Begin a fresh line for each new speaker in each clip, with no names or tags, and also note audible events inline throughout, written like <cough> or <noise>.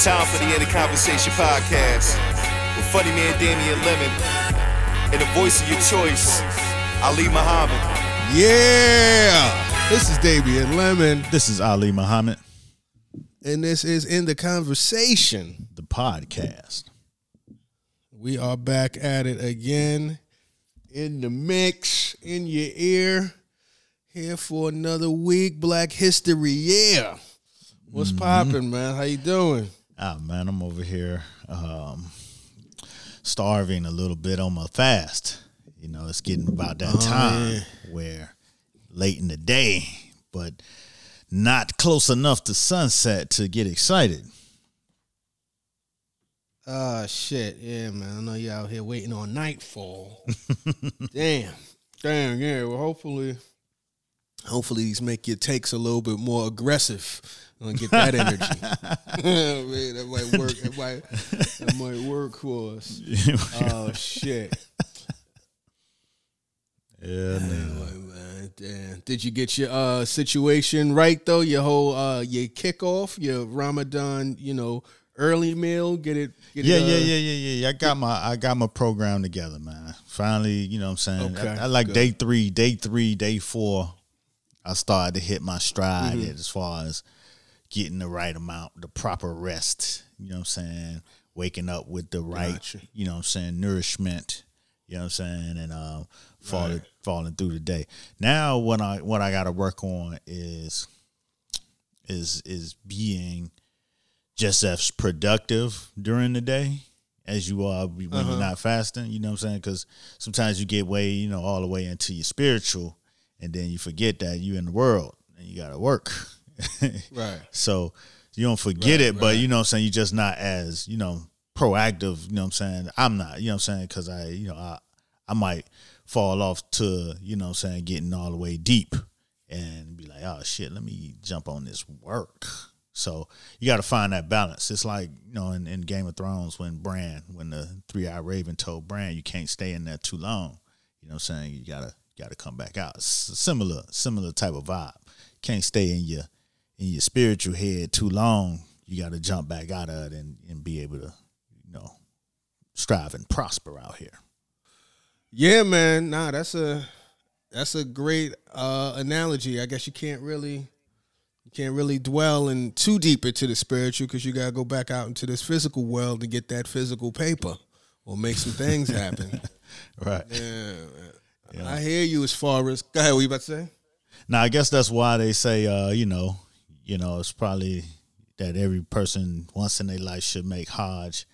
It's time for the End of Conversation podcast with funny man Damian Lemon and the voice of your choice, Ali Muhammad.
Yeah, this is Damian Lemon,
This is Ali Muhammad,
and this is in the conversation.
the podcast.
We are back at it again, in the mix, in your ear, here for another week. Black History, yeah. What's mm-hmm. popping, man? How you doing?
Ah man, I'm over here um, starving a little bit on my fast. You know, it's getting about that time where late in the day, but not close enough to sunset to get excited.
Ah, shit, yeah, man. I know you out here waiting on nightfall. <laughs> damn, damn, yeah. Well, hopefully, hopefully these make your takes a little bit more aggressive. And get that energy. <laughs> Man, that might work. That might, that might work for us. <laughs> Oh shit. <laughs>
yeah, man.
Anyway, man, damn. Did you get your uh, situation right though? Your whole uh, your kickoff, your Ramadan, you know, early meal. Get it? Get
Yeah,
it, uh,
yeah, yeah, yeah, yeah. I got my I got my program together, man. Finally, you know what I'm saying?
Okay,
I, I like
good.
day three, day three, day four. I started to hit my stride
Mm-hmm.
as far as getting the right amount, the proper rest. You know what I'm saying? Waking up with the right,
Gotcha.
you know what I'm saying, nourishment. You know what I'm saying? And um falling falling through the day. Now what I what I gotta work on is is is being just as productive during the day as you are when
Uh-huh.
you're not fasting. You know what I'm saying? Because sometimes you get way, you know, all the way into your spiritual, and then you forget that you're in the world and you got to work. <laughs>
Right.
So you don't forget
Right,
it, but you know what I'm saying? You're just not as, you know, proactive. You know what I'm saying? I'm not, you know what I'm saying? Because I, you know, I, I might fall off to, you know what I'm saying, getting all the way deep and be like, oh shit, let me jump on this work. So you got to find that balance. It's like, you know, in, in Game of Thrones when Bran, when the three eyed raven told Bran, you can't stay in there too long. You know what I'm saying? You gotta gotta come back out. It's similar, similar type of vibe. Can't stay in your in your spiritual head too long. You gotta jump back out of it and, and be able to, you know, strive and prosper out here.
Yeah, man. Nah, that's a that's a great uh, analogy. I guess you can't really you can't really dwell in too deep into the spiritual because you gotta go back out into this physical world to get that physical paper or make some things <laughs> happen.
Right.
yeah, man. I hear you as far as go ahead. What you about to say?
Now I guess that's why they say, uh, you know, you know, it's probably that every person once in their life should make Hajj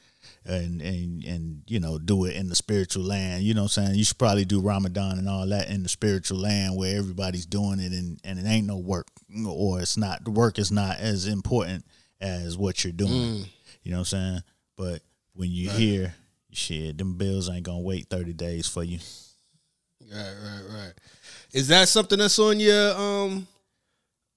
and and and you know do it in the spiritual land. You know what I'm saying? You should probably do Ramadan and all that in the spiritual land where everybody's doing it and, and it ain't no work or it's not the work is not as important as what you're doing. You know what I'm saying? But when you hear shit, them bills ain't gonna wait 30 days for you.
Right, right, right. Is that something that's on your um?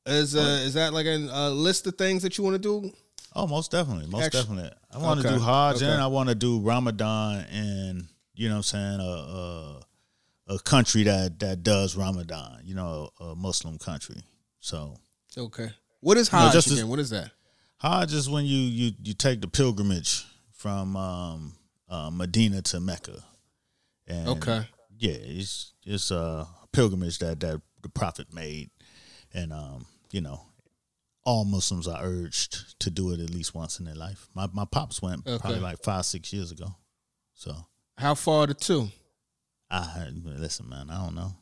Is uh, is that like a, a list of things that you want to do?
Oh, most definitely, most definitely. I want to
Okay,
do Hajj
okay.
and I want to do Ramadan and you know what I'm saying a, a a country that that does Ramadan. You know, a, Muslim country. So
Okay. What is Hajj
just as-
again? What is that?
Hajj is when you you you take the pilgrimage from um, uh, Medina to Mecca. And
Okay.
Yeah, it's it's a pilgrimage that that the Prophet made, and um, you know, all Muslims are urged to do it at least once in their life. My my pops went probably like five six years ago, so
How far the two?
I listen, man. I don't know.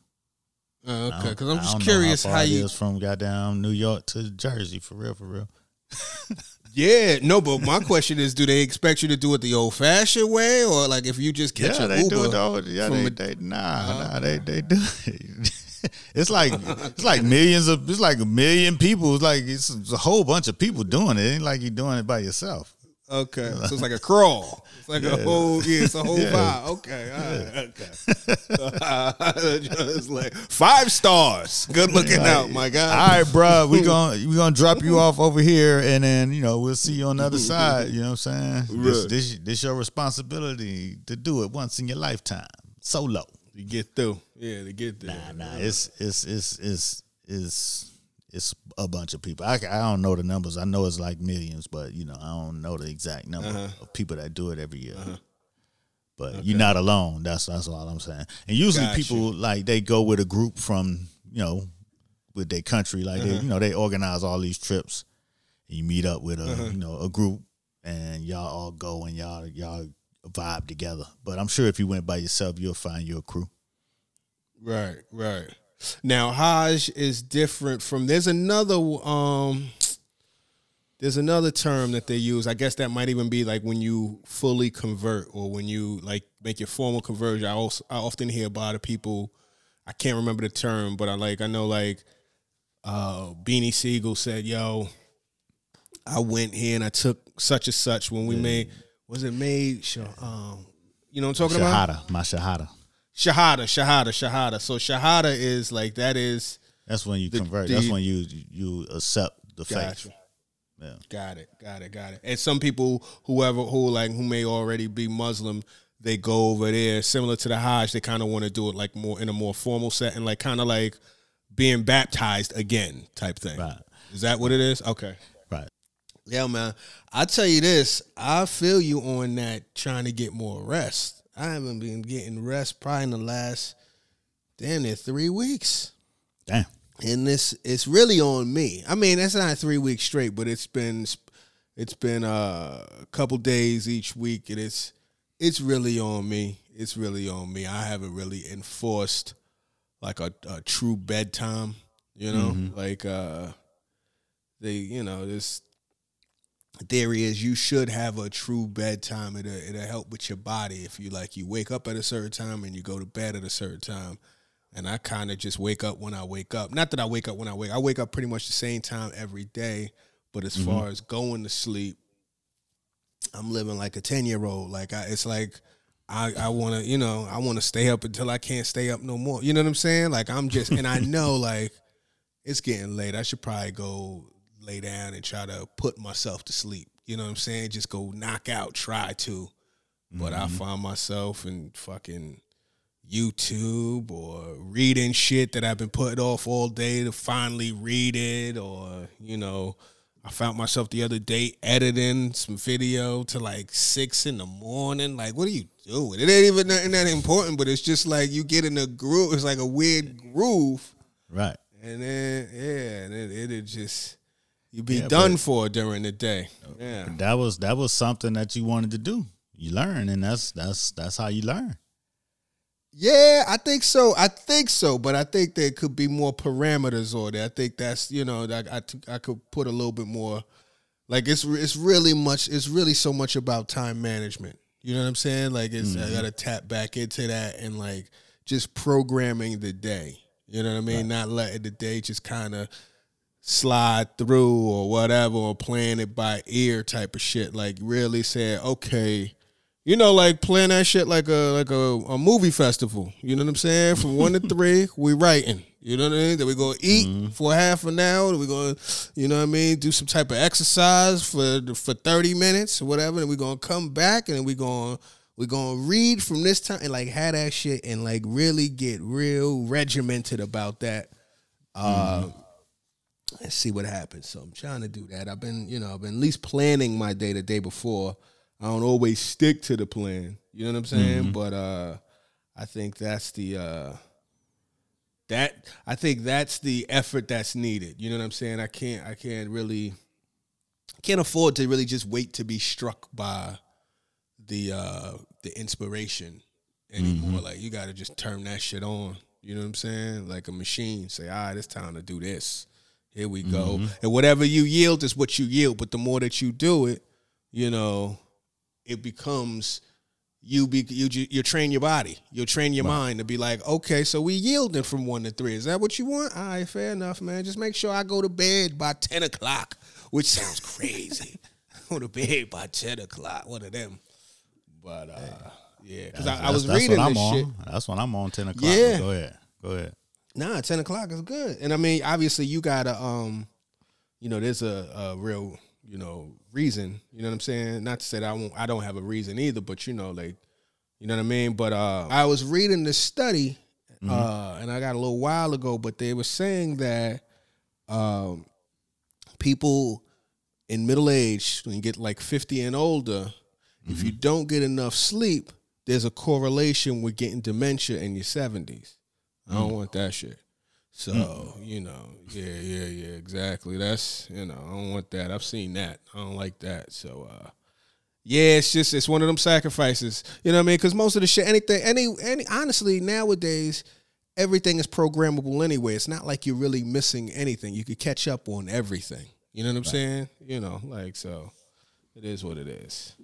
Uh, okay, because I'm just curious
how,
how, you.
is from goddamn New York to Jersey for real, for real. <laughs>
Yeah, no, but my question is, do they expect you to do it the old fashioned way, or like if you just catch
yeah,
an
they do it though. Yeah, they,
a-
they nah, nah, they they do. it. <laughs> <laughs> it's like it's like millions of it's like a million people. It's like it's, it's a whole bunch of people doing it. It ain't like you're doing it by yourself.
Okay, so it's like a crawl. It's like a whole yeah, it's a whole
Yeah.
vibe. Okay, all right, okay. <laughs> Like five stars. Good looking out, my guy.
All right, bro, we <laughs> gonna we gonna drop you off over here, and then you know we'll see you on the other side. You know what I'm saying? This, this this your responsibility to do it once in your lifetime, solo.
To get through, yeah, to get through.
Nah, nah, it's it's it's it's it's it's a bunch of people. I, I don't know the numbers. I know it's like millions, but you know I don't know the exact number
Uh-huh.
of people that do it every year. But you're not alone. That's that's all I'm saying. And usually people like they go with a group from you know with their country. Like
Uh-huh.
they you know they organize all these trips. And you meet up with a
Uh-huh.
you know a group and y'all all go and y'all y'all vibe together. But I'm sure if you went by yourself, you'll find your crew.
Right, right. Now Hajj is different from there's another um there's another term that they use. I guess that might even be like when you fully convert or when you like make your formal conversion. I also I often hear about it people I can't remember the term, but I like I know like uh Beanie Sigel said, "Yo, I went here and I took such and such when we made was it made um you know what I'm talking about?
Shahada, my shahada.
Shahada, Shahada, Shahada. So Shahada is like that is
That's when you
The-
convert.
the-
That's when you you accept the
Gotcha.
faith. Yeah.
got it, got it, got it. And some people, whoever who like who may already be Muslim, they go over there similar to the Hajj. They kind of want to do it like more in a more formal setting, like kind of like being baptized again type thing.
Right.
Is that what it is? Okay.
Right.
Yeah, man. I tell you this, I feel you on that trying to get more rest. I haven't been getting rest probably in the last damn near three weeks.
Damn.
and this it's really on me. I mean, that's not three weeks straight, but it's been it's been uh, a couple days each week, and it's it's really on me. It's really on me. I haven't really enforced like a, a true bedtime. You know, like uh, they you know this theory is you should have a true bedtime. It'll, it'll help with your body if you like you wake up at a certain time and you go to bed at a certain time. And I kind of just wake up when I wake up. Not that I wake up when I wake. I wake up pretty much the same time every day. But as mm-hmm. far as going to sleep, I'm living like a ten year old. Like I, it's like I, I want to, you know, I want to stay up until I can't stay up no more. You know what I'm saying? Like I'm just, and I <laughs> know like it's getting late. I should probably go lay down and try to put myself to sleep. You know what I'm saying? Just go knock out, try to. But I mm-hmm. find myself in fucking YouTube or reading shit that I've been putting off all day to finally read it, or you know, I found myself the other day editing some video to like six in the morning. Like, what are you doing? It ain't even nothing that important, but it's just like you get in a groove. It's like a weird groove,
Right.
and then yeah, and it it'll just you be
Yeah,
done for during the day. Yeah,
That was that was something that you wanted to do. You learn, and that's that's that's how you learn.
Yeah, I think so. I think so, but I think there could be more parameters on it. I think that's you know that I, t- I could put a little bit more. Like it's it's really much. It's really so much about time management. You know what I'm saying? Like it's I mm-hmm. got to tap back into that and like just programming the day. You know what I mean? Not letting the day just kind of slide through or whatever, or playing it by ear type of shit. Like really saying, okay, you know, like playing that shit like a like a, a movie festival. You know what I'm saying? From one to <laughs> three, we writing. You know what I mean? Then we gonna eat for half an hour. Then we gonna, you know what I mean, do some type of exercise for for 30 minutes or whatever. And we gonna come back and then we gonna we gonna read from this time and like have that shit and like really get real regimented about that. Uh and see what happens. So I'm trying to do that. I've been, you know, I've been at least planning my day the day before. I don't always stick to the plan. You know what I'm saying? But uh I think that's the uh that I think that's the effort that's needed. You know what I'm saying? I can't I can't really can't afford to really just wait to be struck by the uh the inspiration anymore. Like you gotta just turn that shit on. You know what I'm saying? Like a machine. Say, all right, it's time to do this. Here we go. And whatever you yield is what you yield. But the more that you do it, you know, it becomes you be you you train your body, you'll train your mind to be like, okay, so we yielding from one to three. Is that what you want? All right, fair enough, man. Just make sure I go to bed by ten o'clock, which sounds crazy. <laughs> go to bed by ten o'clock. One of them. But uh, yeah, because I, I was reading this
on.
shit.
That's when I'm on ten o'clock.
Yeah.
Go ahead. Go ahead.
Nah, ten o'clock is good. And I mean, obviously, you gotta, um, you know, there's a, a real, you know, reason. You know what I'm saying? Not to say that I won't, I don't have a reason either, but you know, like, you know what I mean. But uh, I was reading this study, uh, and I got a little while ago, but they were saying that um, people in middle age, when you get like 50 and older, if you don't get enough sleep, there's a correlation with getting dementia in your 70s. I don't want that shit. So, you know, yeah, yeah, yeah, exactly. That's, you know, I don't want that. I've seen that. I don't like that. So, uh, yeah, it's just it's one of them sacrifices. You know what I mean? Because most of the shit, anything, any, any, honestly, nowadays, everything is programmable anyway. It's not like you're really missing anything. You could catch up on everything. You know what I'm saying? You know, like so, it is what it is.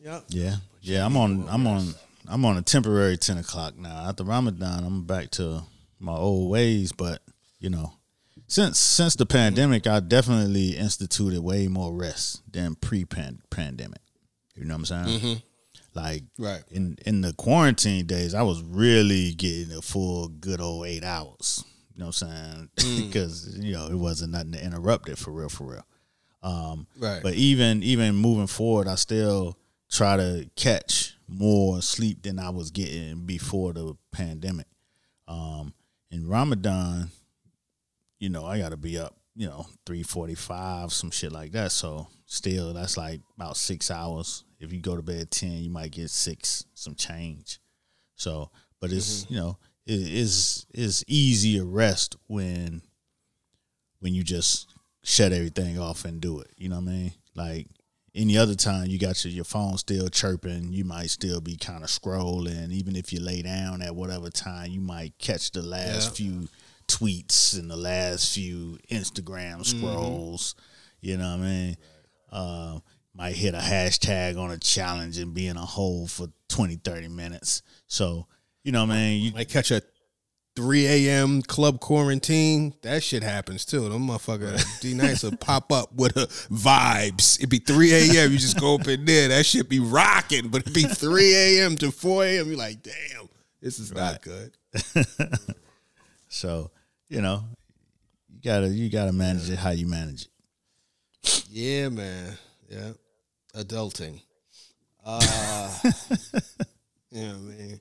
Yep.
Yeah, yeah. I'm on. I'm on. I'm on a temporary ten o'clock now. After Ramadan, I'm back to my old ways. But you know, since since the pandemic, I definitely instituted way more rest than pre pandemic. You know what I'm saying? Like
Right.
in in the quarantine days, I was really getting a full good old eight hours. You know what I'm saying? <laughs> because you know it wasn't nothing to interrupt it for real, for real. Um,
Right.
But even even moving forward, I still try to catch more sleep than I was getting before the pandemic. Um, in Ramadan, you know, I got to be up, you know, three forty five, some shit like that. So still, that's like about six hours. If you go to bed at ten, you might get six, some change. So, but it's you know, it is is easier rest when when you just shut everything off and do it. You know what I mean? Like any other time, you got your, your phone still chirping. You might still be kind of scrolling. Even if you lay down at whatever time, you might catch the last
Yeah.
few tweets and the last few Instagram scrolls. You know what I mean? Uh, might hit a hashtag on a challenge and be in a hole for 20, 30 minutes. So, you know what I mean? You,
Might catch a 3 a.m. club quarantine. That shit happens too. Them motherfucker D Nice will pop up with a vibes. It'd be 3 a.m. You just go up in there. That shit be rocking. But it'd be 3 a.m. to 4 a.m. You're like, damn, this is not good. <laughs>
so, you know, you gotta you gotta manage it how you manage it.
Yeah, man. Yeah. Adulting. Uh <laughs> Yeah, man.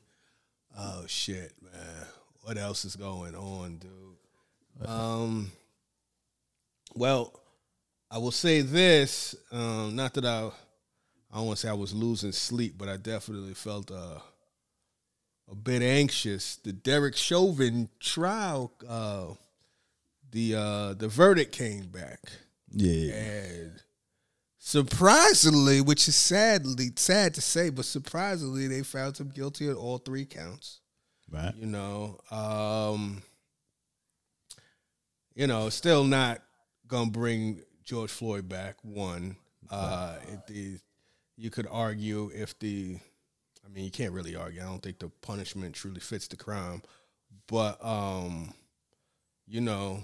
Oh shit, man. What else is going on, dude? Um well, I will say this, um, not that I I don't want to say I was losing sleep, but I definitely felt uh a bit anxious. The Derek Chauvin trial, uh the uh the verdict came back.
Yeah.
And surprisingly, which is sadly sad to say, but surprisingly, they found him guilty on all three counts.
Right.
You know, um, you know, still not gonna bring George Floyd back. One, uh, it, the, you could argue if the, I mean, you can't really argue. I don't think the punishment truly fits the crime, but um, you know,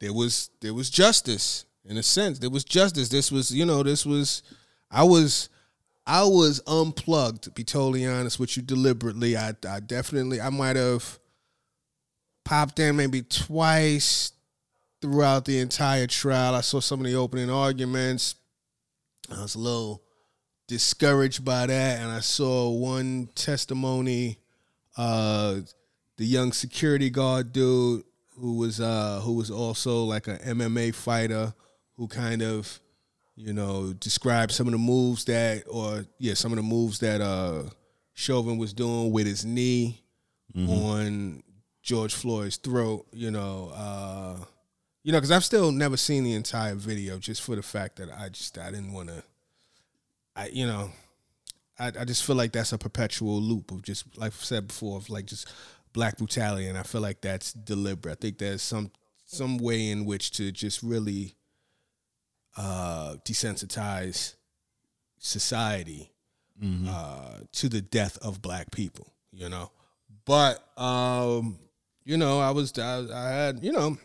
there was there was justice in a sense. There was justice. This was, you know, this was. I was, I was unplugged. To be totally honest with you, deliberately. I, I definitely, I might have popped in maybe twice throughout the entire trial. I saw some of the opening arguments. I was a little discouraged by that, and I saw one testimony. Uh, the young security guard dude who was uh who was also like an MMA fighter who kind of you know describe some of the moves that or yeah some of the moves that uh Chauvin was doing with his knee on George Floyd's throat you know uh you know cuz I've still never seen the entire video just for the fact that I just I didn't want to I you know I, I just feel like that's a perpetual loop of just like I said before of like just black brutality and I feel like that's deliberate. I think there's some some way in which to just really uh desensitize society uh to the death of black people, you know. But um you know, I was I, I had, you know,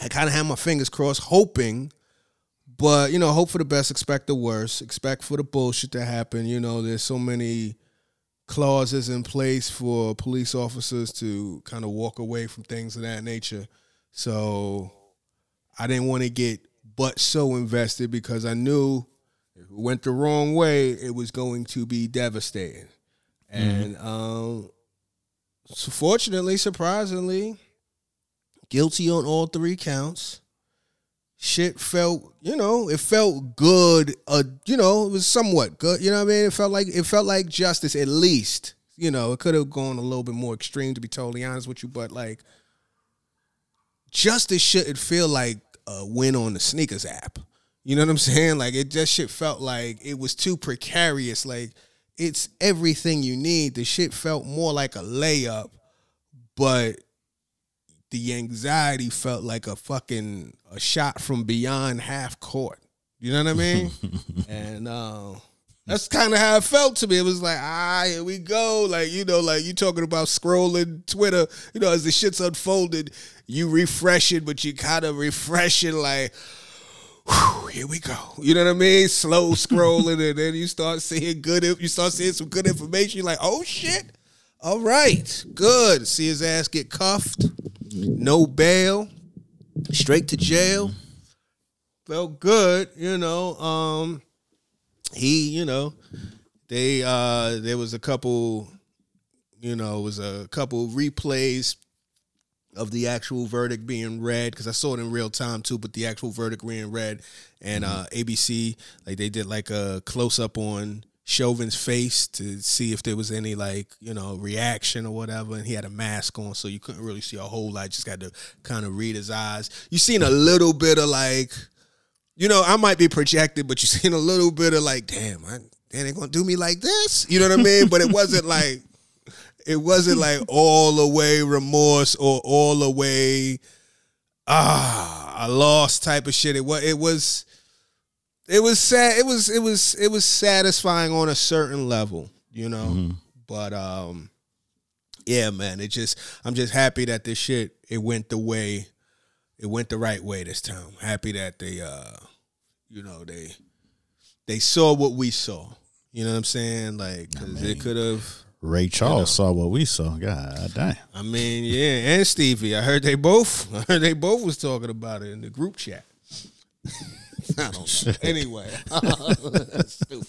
I kind of had my fingers crossed hoping but you know, hope for the best, expect the worst, expect for the bullshit to happen. You know, there's so many clauses in place for police officers to kind of walk away from things of that nature. So I didn't want to get but so invested because I knew if it went the wrong way, it was going to be devastating. And um so fortunately, surprisingly, guilty on all three counts. Shit felt, you know, it felt good. Uh, you know, it was somewhat good. You know what I mean? It felt like it felt like justice at least. You know, it could have gone a little bit more extreme to be totally honest with you, but like justice shouldn't feel like a win on the sneakers app. You know what I'm <laughs> saying? Like it just shit felt like it was too precarious. Like it's everything you need. The shit felt more like a layup, but the anxiety felt like a fucking a shot from beyond half court. You know what I mean? <laughs> and uh, that's kind of how it felt to me. It was like, ah, here we go. Like, you know, like you talking about scrolling Twitter, you know, as the shit's unfolded, you refresh it, but you kind of refresh it like, whew, here we go. You know what I mean? Slow <laughs> scrolling, and then you start seeing good, you start seeing some good information. You're like, oh shit. All right, good. See his ass get cuffed, no bail, straight to jail. Felt good, you know. Um, he, you know, they uh there was a couple, you know, it was a couple replays of the actual verdict being read because I saw it in real time too, but the actual verdict being read and uh ABC like they did like a close up on Chauvin's face to see if there was any like you know reaction or whatever, and he had a mask on, so you couldn't really see a whole lot. Just got to kind of read his eyes. You seen a little bit of like, you know, I might be projected, but you <laughs> seen a little bit of like, damn, I, they ain't gonna do me like this. You know what I mean? But it wasn't <laughs> like, it wasn't like all the way remorse or all the way ah a lost type of shit. It was it was it was sad. It was it was it was satisfying on a certain level, you know.
Mm-hmm.
But um, yeah, man. It just I'm just happy that this shit it went the way it went the right way this time. Happy that they uh, you know they they saw what we saw. You know what I'm saying? Like, cause it could have.
Ray Charles saw what we saw. God damn.
I mean, yeah, and Stevie. I heard they both. <laughs> I heard they both was talking about it in the group chat. <laughs> I don't know. Anyway, <laughs> Stupid.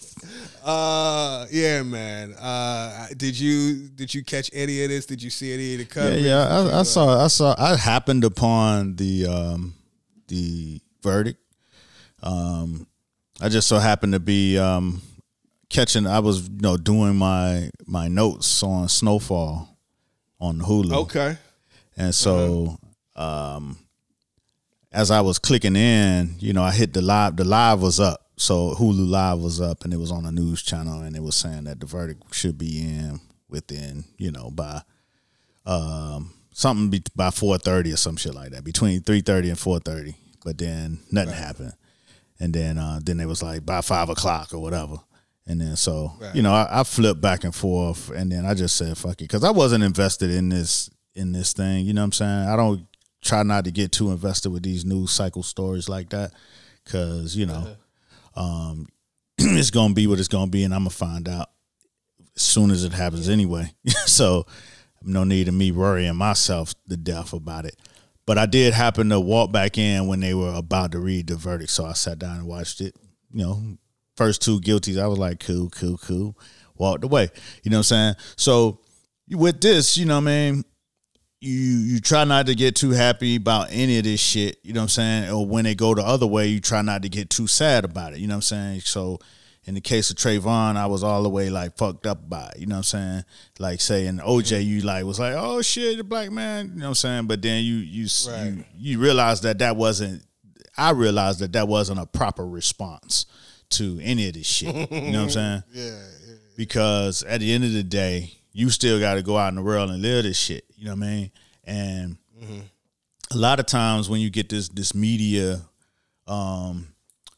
uh, yeah, man. Uh, did you did you catch any of this? Did you see any of the
Yeah,
coverage?
yeah. I, I saw. I saw. I happened upon the um, the verdict. Um, I just so happened to be um, catching. I was you know doing my my notes on Snowfall on Hulu.
Okay.
And so, um, as I was clicking in, you know, I hit the live. The live was up, so Hulu Live was up, and it was on a news channel, and it was saying that the verdict should be in within, you know, by um, something be, by four thirty or some shit like that, between three thirty and four thirty. But then nothing happened, and then uh, then it was like by five o'clock or whatever. And then so
Right.
you know I, I flipped back and forth, and then I just said fuck it because I wasn't invested in this in this thing. You know what I'm saying? I don't try not to get too invested with these news cycle stories like that because you know um, <clears throat> it's gonna be what it's gonna be, and I'm gonna find out as soon as it happens anyway. <laughs> so no need of me worrying myself to death about it. But I did happen to walk back in when they were about to read the verdict, so I sat down and watched it. You know, first two guilties, I was like, cool, cool, cool. Walked away. You know what I'm saying? So with this, you know what I mean? You you try not to get too happy about any of this shit, you know what I'm saying? Or when they go the other way, you try not to get too sad about it, you know what I'm saying? So in the case of Trayvon, I was all the way like fucked up by it. You know what I'm saying? Like saying OJ, you like was like, oh shit, the black man. You know what I'm saying? But then you you
Right.
you you realize that that wasn't. I realized that that wasn't a proper response to any of this shit. You know what I'm <laughs> saying?
Yeah.
Because at the end of the day, you still got to go out in the world and live this shit. You know what I mean? And a lot of times when you get this this media, um,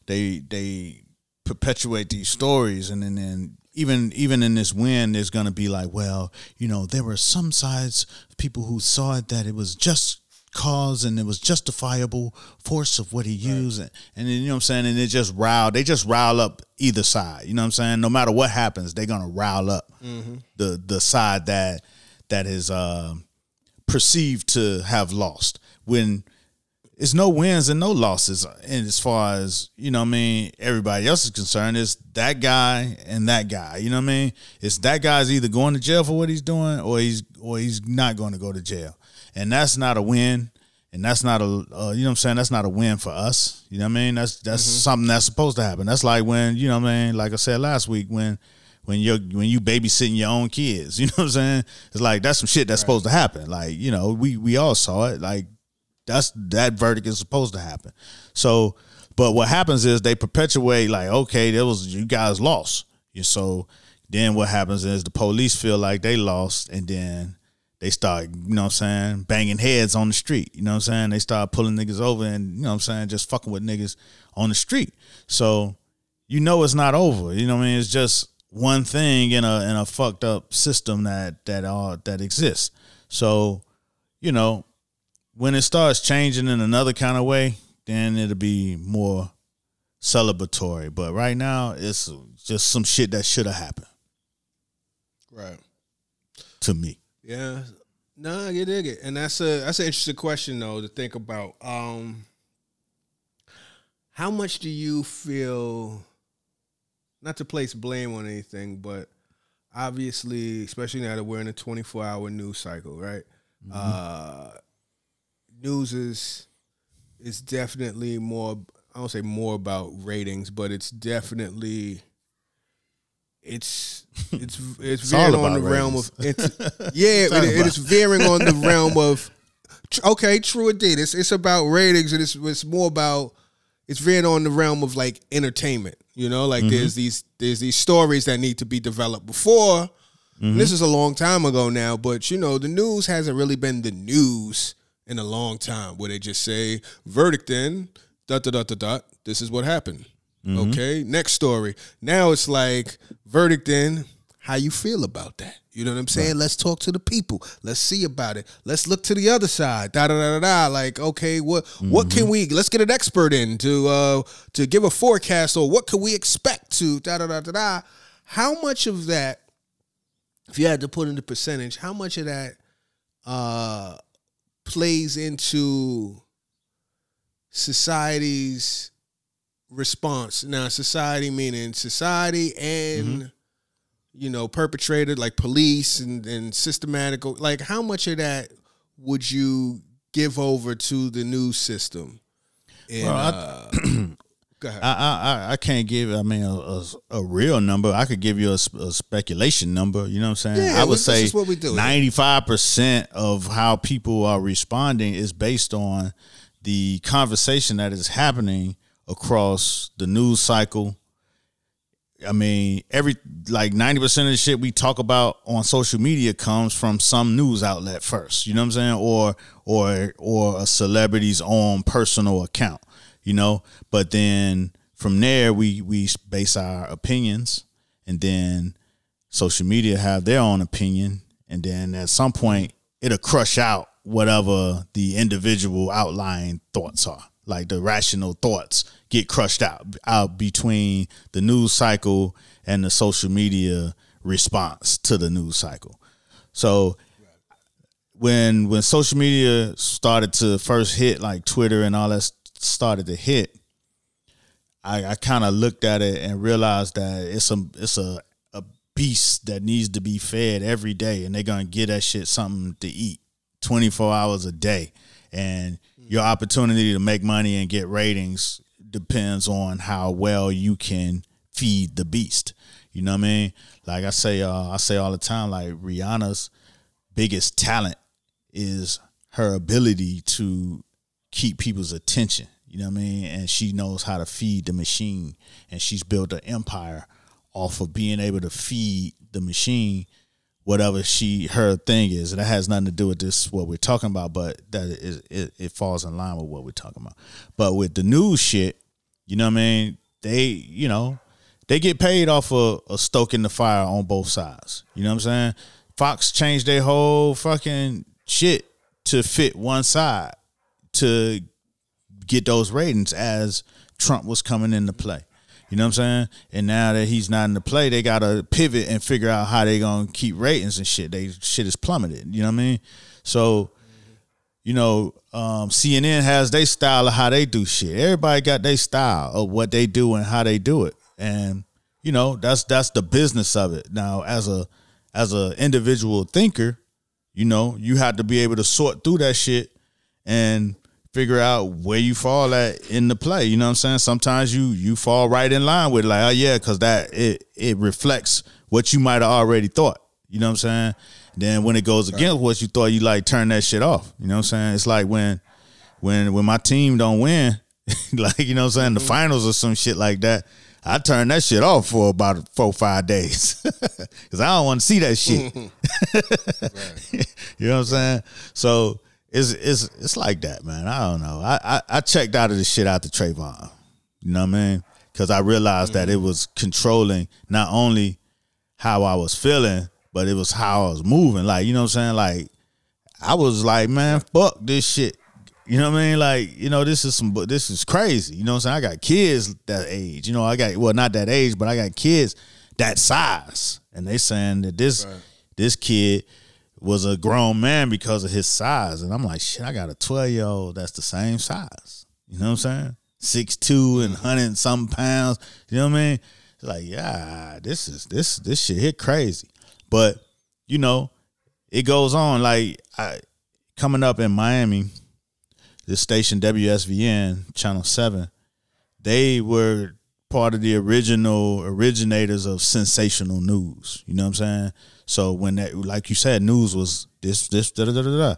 they they perpetuate these stories, and then, then even even in this win, there's gonna be like, well, you know, there were some sides people who saw it that it was just cause and it was justifiable force of what he used. And, and then you know what I'm saying? And it just rile they just rile up either side. You know what I'm saying? No matter what happens they're gonna rile up the the side that that is uh, perceived to have lost. When it's no wins and no losses and as far as you know what I mean everybody else is concerned it's that guy and that guy you know what I mean it's that guy's either going to jail for what he's doing or he's or he's not going to go to jail and that's not a win and that's not a uh, you know what I'm saying. That's not a win for us. You know what I mean? That's that's something that's supposed to happen. That's like when you know what I mean. Like I said last week when. When you when you babysitting your own kids, <laughs> you know what I'm saying? It's like that's some shit that's supposed to happen. Like you know, we we all saw it. Like that's that verdict is supposed to happen. So, but what happens is they perpetuate like, okay, that was you guys lost. You so then what happens is the police feel like they lost, and then they start, you know what I'm saying, banging heads on the street. You know what I'm saying? They start pulling niggas over and, you know what I'm saying, just fucking with niggas on the street. So you know it's not over. You know what I mean? It's just one thing in a in a fucked up system that that all that exists. So, you know, when it starts changing in another kind of way, then it'll be more celebratory. But right now, it's just some shit that should have happened
Right.
to me.
Yeah. No, I dig it. And that's a that's an interesting question though to think about. Um how much do you feel not to place blame on anything, but obviously, especially now that we're in a 24 hour news cycle, right? Uh news is is definitely more I don't say more about ratings, but it's definitely it's <laughs> it's it's,
all
veering on the realm of it's, <laughs> yeah,
it's
it, it is veering on the <laughs> realm of okay, true indeed. It's it's about ratings and it's it's more about it's veering on the realm of like entertainment. You know, like there's mm-hmm. these there's these stories that need to be developed before. And This is a long time ago now, but you know, the news hasn't really been the news in a long time where they just say verdict in dot dot dot dot dot. This is what happened. Okay, next story. Now it's like verdict in. How you feel about that? You know what I'm saying? Let's talk to the people. Let's see about it. Let's look to the other side. Da da da da da. Like, okay, what what can we? Let's get an expert in to uh to give a forecast or what can we expect to da da da da da. How much of that, if you had to put in the percentage, how much of that uh plays into society's response. Now, society meaning society and you know perpetrated like police and and systematic. Like, how much of that would you give over to the news system? And,
Well, I-
uh, <clears throat> go ahead.
I, I I- I can't give. I mean, a, a, a real number. I could give you a, a speculation number. You know what I'm saying?
Yeah,
I would say
is what we do.
ninety five percent of how people are responding is based on the conversation that is happening across the news cycle. I mean, every like ninety percent of the shit we talk about on social media comes from some news outlet first. You know what I'm saying? Or or or a celebrity's own personal account. You know, but then from there we we base our opinions, and then social media have their own opinion, and then at some point it'll crush out whatever the individual outlying thoughts are. Like the rational thoughts get crushed out out between the news cycle and the social media response to the news cycle. So when when social media started to first hit, like Twitter and all that started to hit, I, I kind of looked at it and realized that it's a it's a a beast that needs to be fed every day, and they're gonna get that shit something to eat twenty four hours a day, and your opportunity to make money and get ratings depends on how well you can feed the beast. You know what I mean? Like I say, uh, I say all the time, like Rihanna's biggest talent is her ability to keep people's attention. You know what I mean? And she knows how to feed the machine. And she's built an empire off of being able to feed the machine whatever she her thing is. And that has nothing to do with this what we're talking about, but that is it, it falls in line with what we're talking about. But with the news shit, you know what I mean? They, you know, they get paid off of, of stoking the fire on both sides. You know what I'm saying? Fox changed their whole fucking shit to fit one side to get those ratings as Trump was coming into play. You know what I'm saying? And now that he's not in the play, they gotta pivot and figure out how they gonna keep ratings and shit. They shit is plummeted. You know what I mean? So, you know, um, CNN has their style of how they do shit. Everybody got their style of what they do and how they do it. And, you know, that's that's the business of it. Now, as a as a individual thinker, you know, you have to be able to sort through that shit and figure out where you fall at in the play. You know what I'm saying? Sometimes you you fall right in line with it, like, oh yeah, because that it it reflects what you might have already thought. You know what I'm saying? Then when it goes against what you thought, you like turn that shit off. You know what I'm saying? It's like when when when my team don't win, <laughs> like you know what I'm saying, the mm-hmm. finals or some shit like that. I turn that shit off for about four five days <laughs> because I don't want to see that shit. <laughs> you know what I'm saying? So it's it's it's like that, man. I don't know. I I, I checked out of the shit out after Trayvon. You know what I mean? Because I realized that it was controlling not only how I was feeling, but it was how I was moving. Like you know what I'm saying? Like I was like, man, fuck this shit. You know what I mean? Like, you know, this is some this is crazy. You know what I'm saying? I got kids that age. You know, I got well, not that age, but I got kids that size. And they saying that this
Right.
this kid was a grown man because of his size. And I'm like, shit, I got a 12 year old that's the same size. You know what I'm saying? Six two and hundred something pounds. You know what I mean? It's like, yeah, this is this this shit hit crazy. But, you know, it goes on. Like I coming up in Miami, this station WSVN Channel Seven, they were part of the original originators of sensational news. You know what I'm saying? So when that, like you said, news was this, this, da da da da. da.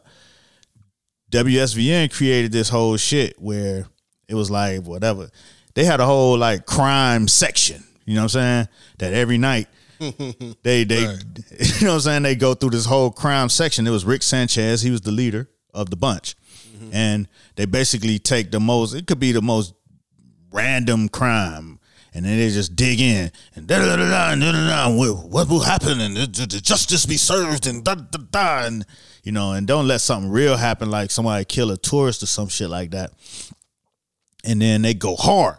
WSVN created this whole shit where it was like whatever. They had a whole like crime section. You know what I'm saying? That every night <laughs> they they
Right. <laughs>
you know what I'm saying they go through this whole crime section. It was Rick Sanchez, he was the leader of the bunch. Mm-hmm. And they basically take the most it could be the most random crime and then they just dig in and da da da da da da da what will happen and the, the- the justice be served and da da da and you know and don't let something real happen like somebody kill a tourist or some shit like that and then they go hard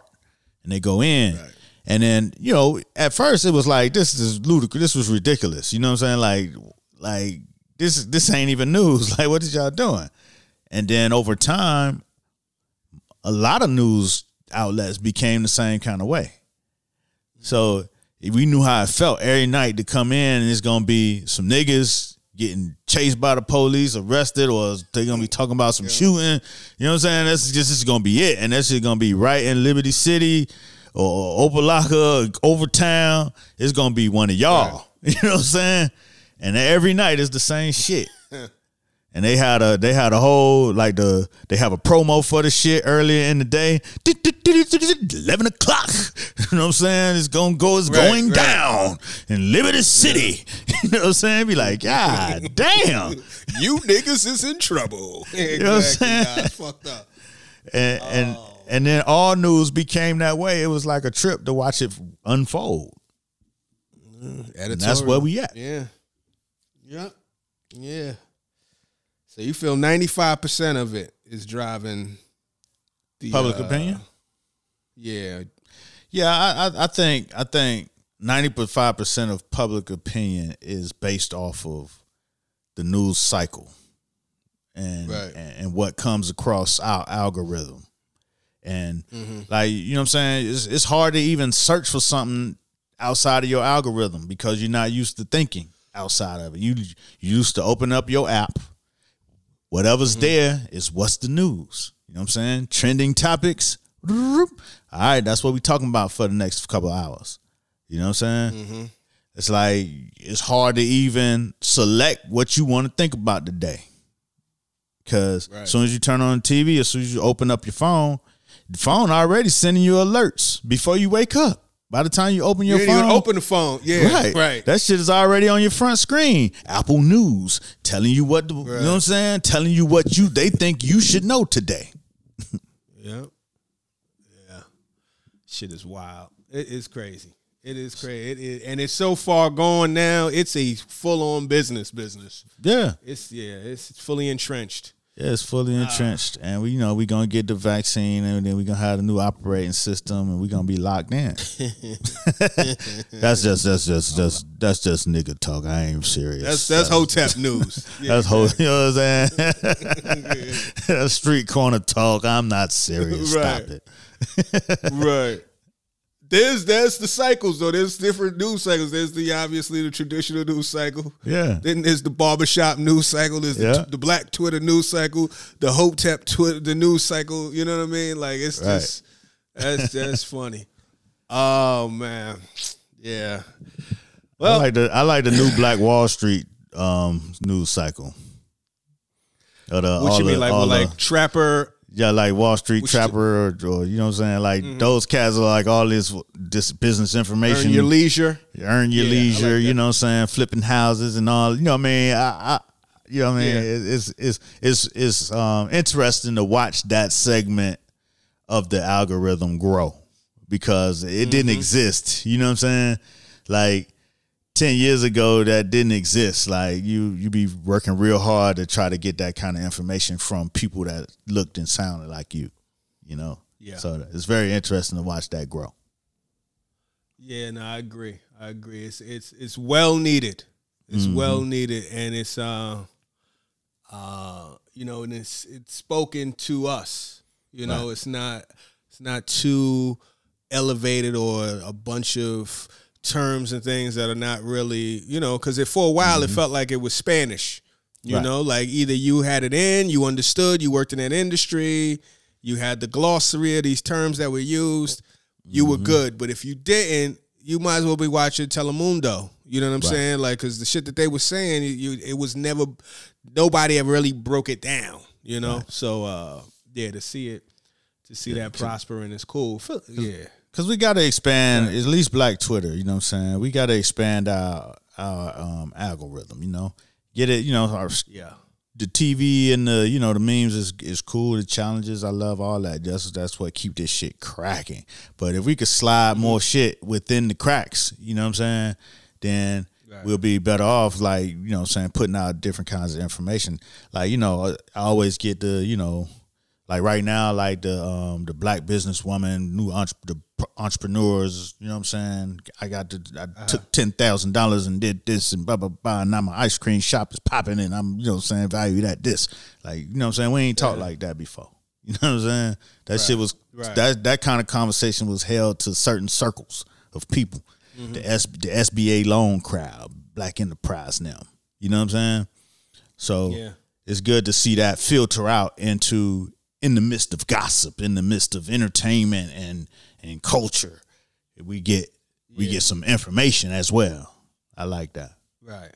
and they go in. And then, you know, at first it was like this is ludicrous. This was ridiculous. You know what I'm saying? Like like this this ain't even news. <laughs> Like what is y'all doing? And then over time a lot of news outlets became the same kind of way. So if we knew how it felt every night to come in and it's gonna be some niggas getting chased by the police, arrested, or they're gonna be talking about some shooting. You know what I'm saying? That's just this is gonna be it, and that's just gonna be right in Liberty City or Opa-locka, Overtown. It's gonna be one of y'all. <laughs> You know what I'm saying? And every night it's the same shit. And they had a they had a whole like the they have a promo for the shit earlier in the day. Eleven o'clock. <laughs> You know what I'm saying? It's gonna go, it's
Right,
going
right.
down in Liberty City. <laughs> You know what I'm saying? Be like, God <laughs> damn.
You niggas is in trouble. Exactly.
know what I'm saying?
Nah, fucked up.
And and oh. and then all news became that way. It was like a trip to watch it unfold. Mm, and that's where we at.
Yeah. Yep. Yeah. So you feel ninety five percent of it is driving the
Public
uh,
opinion?
Yeah.
Yeah, I, I, I think I think ninety five percent of public opinion is based off of the news cycle and
Right.
and, and what comes across our algorithm. And
Mm-hmm.
like you know what I'm saying, it's it's hard to even search for something outside of your algorithm because you're not used to thinking outside of it. You you used to open up your app. Whatever's
Mm-hmm.
there is what's the news. You know what I'm saying? Trending topics. All right, that's what we're talking about for the next couple of hours. You know what I'm saying?
Mm-hmm.
It's like it's hard to even select what you want to think about today. Cause
Right.
as soon as you turn on the TV, as soon as you open up your phone, the phone already sending you alerts before you wake up. By the time you open your
didn't
phone,
even open the phone. Yeah.
right,
Right.
That shit is already on your front screen. Apple News telling you what the, you know what I'm saying, telling you what you they think you should know today. <laughs>
Yeah. Yeah. Shit is wild. It is crazy. It is crazy. It is, and it's so far gone now. It's a full on business business.
Yeah,
It's yeah. It's fully entrenched.
Yeah, it's fully entrenched, and we you know we gonna get the vaccine, and then we gonna have a new operating system, and we gonna be locked in. <laughs> <laughs> that's just that's just just that's just nigga talk. I ain't serious.
That's that's Hotep <laughs> news. Yeah.
That's whole, you know what I'm saying? that's street corner talk. I'm not serious. Stop it.
right. There's there's the cycles though. There's different news cycles. There's the obviously the traditional news cycle.
Yeah.
Then there's the barbershop news cycle. There's
Yeah.
the, the black Twitter news cycle. The Hotep Twitter the news cycle. You know what I mean? Like it's
Right.
just that's that's funny. <laughs> Oh man, yeah.
I
Well,
like the I like the new Black Wall Street um news cycle. The,
what you mean,
the-
like well,
the-
like Trapper?
Yeah, like Wall Street
Which-
Trapper, or, or you know what I'm saying, like
Mm-hmm.
those cats are like all this this business information.
Earn your leisure.
earn your
Yeah,
leisure.
like
you know what I'm saying? Flipping houses and all. You know what I mean? I, I you know what I mean?
Yeah.
It's it's it's it's um interesting to watch that segment of the algorithm grow because it
Mm-hmm.
didn't exist. You know what I'm saying? Like. 10 years ago that didn't exist like you you be working real hard to try to get that kind of information from people that looked and sounded like you you know
Yeah.
so it's very interesting to watch that grow
Yeah, no, I agree. I agree. It's it's it's well needed. It's
Mm-hmm.
well needed, and it's uh, uh, you know, and it's it's spoken to us. You know,
Right.
it's not it's not too elevated or a bunch of terms and things that are not really, you know, because for a while it felt like it was Spanish. You
Mm-hmm. Right.
know, like either you had it in, you understood, you worked in that industry, you had the glossary of these terms that were used, you
Mm-hmm.
were good. But if you didn't, you might as well be watching Telemundo. You know what I'm
Right.
saying? Like, because the shit that they were saying, you, it was never, nobody ever really broke it down. You know, so uh, yeah, to see it, to see that prospering is cool. Yeah,
Cause we got to expand at least Black Twitter. You know what I'm saying? We got to expand our our um, algorithm. You know, get it. You know, our,
yeah,
the TV and the you know the memes is is cool. The challenges, I love all that. That's that's what keep this shit cracking. But if we could slide more shit within the cracks, you know what I'm saying? Then
Right.
we'll be better off. Like you know, I'm saying putting out different kinds of information. Like you know, I always get the you know like right now, like the um the black businesswoman, new entre- the entrepreneurs, you know what I'm saying? I got the I
Uh-huh.
took ten thousand dollars and did this and blah blah blah. And now my ice cream shop is popping and I'm you know what I'm saying value that this. Like, you know what I'm saying? We ain't talked like that before. <laughs> You know what I'm saying? That shit was
Right.
that that kind of conversation was held to certain circles of people.
Mm-hmm.
The S the SBA loan crowd, black enterprise now. You know what I'm saying? So
Yeah.
it's good to see that filter out into in the midst of gossip, in the midst of entertainment and and culture. We get we
Yeah.
get some information as well. I like that.
right.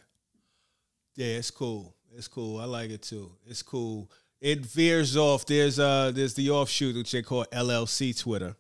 Yeah, it's cool. It's cool. I like it too. It's cool. It veers off. There's uh there's the offshoot which they call LLC Twitter.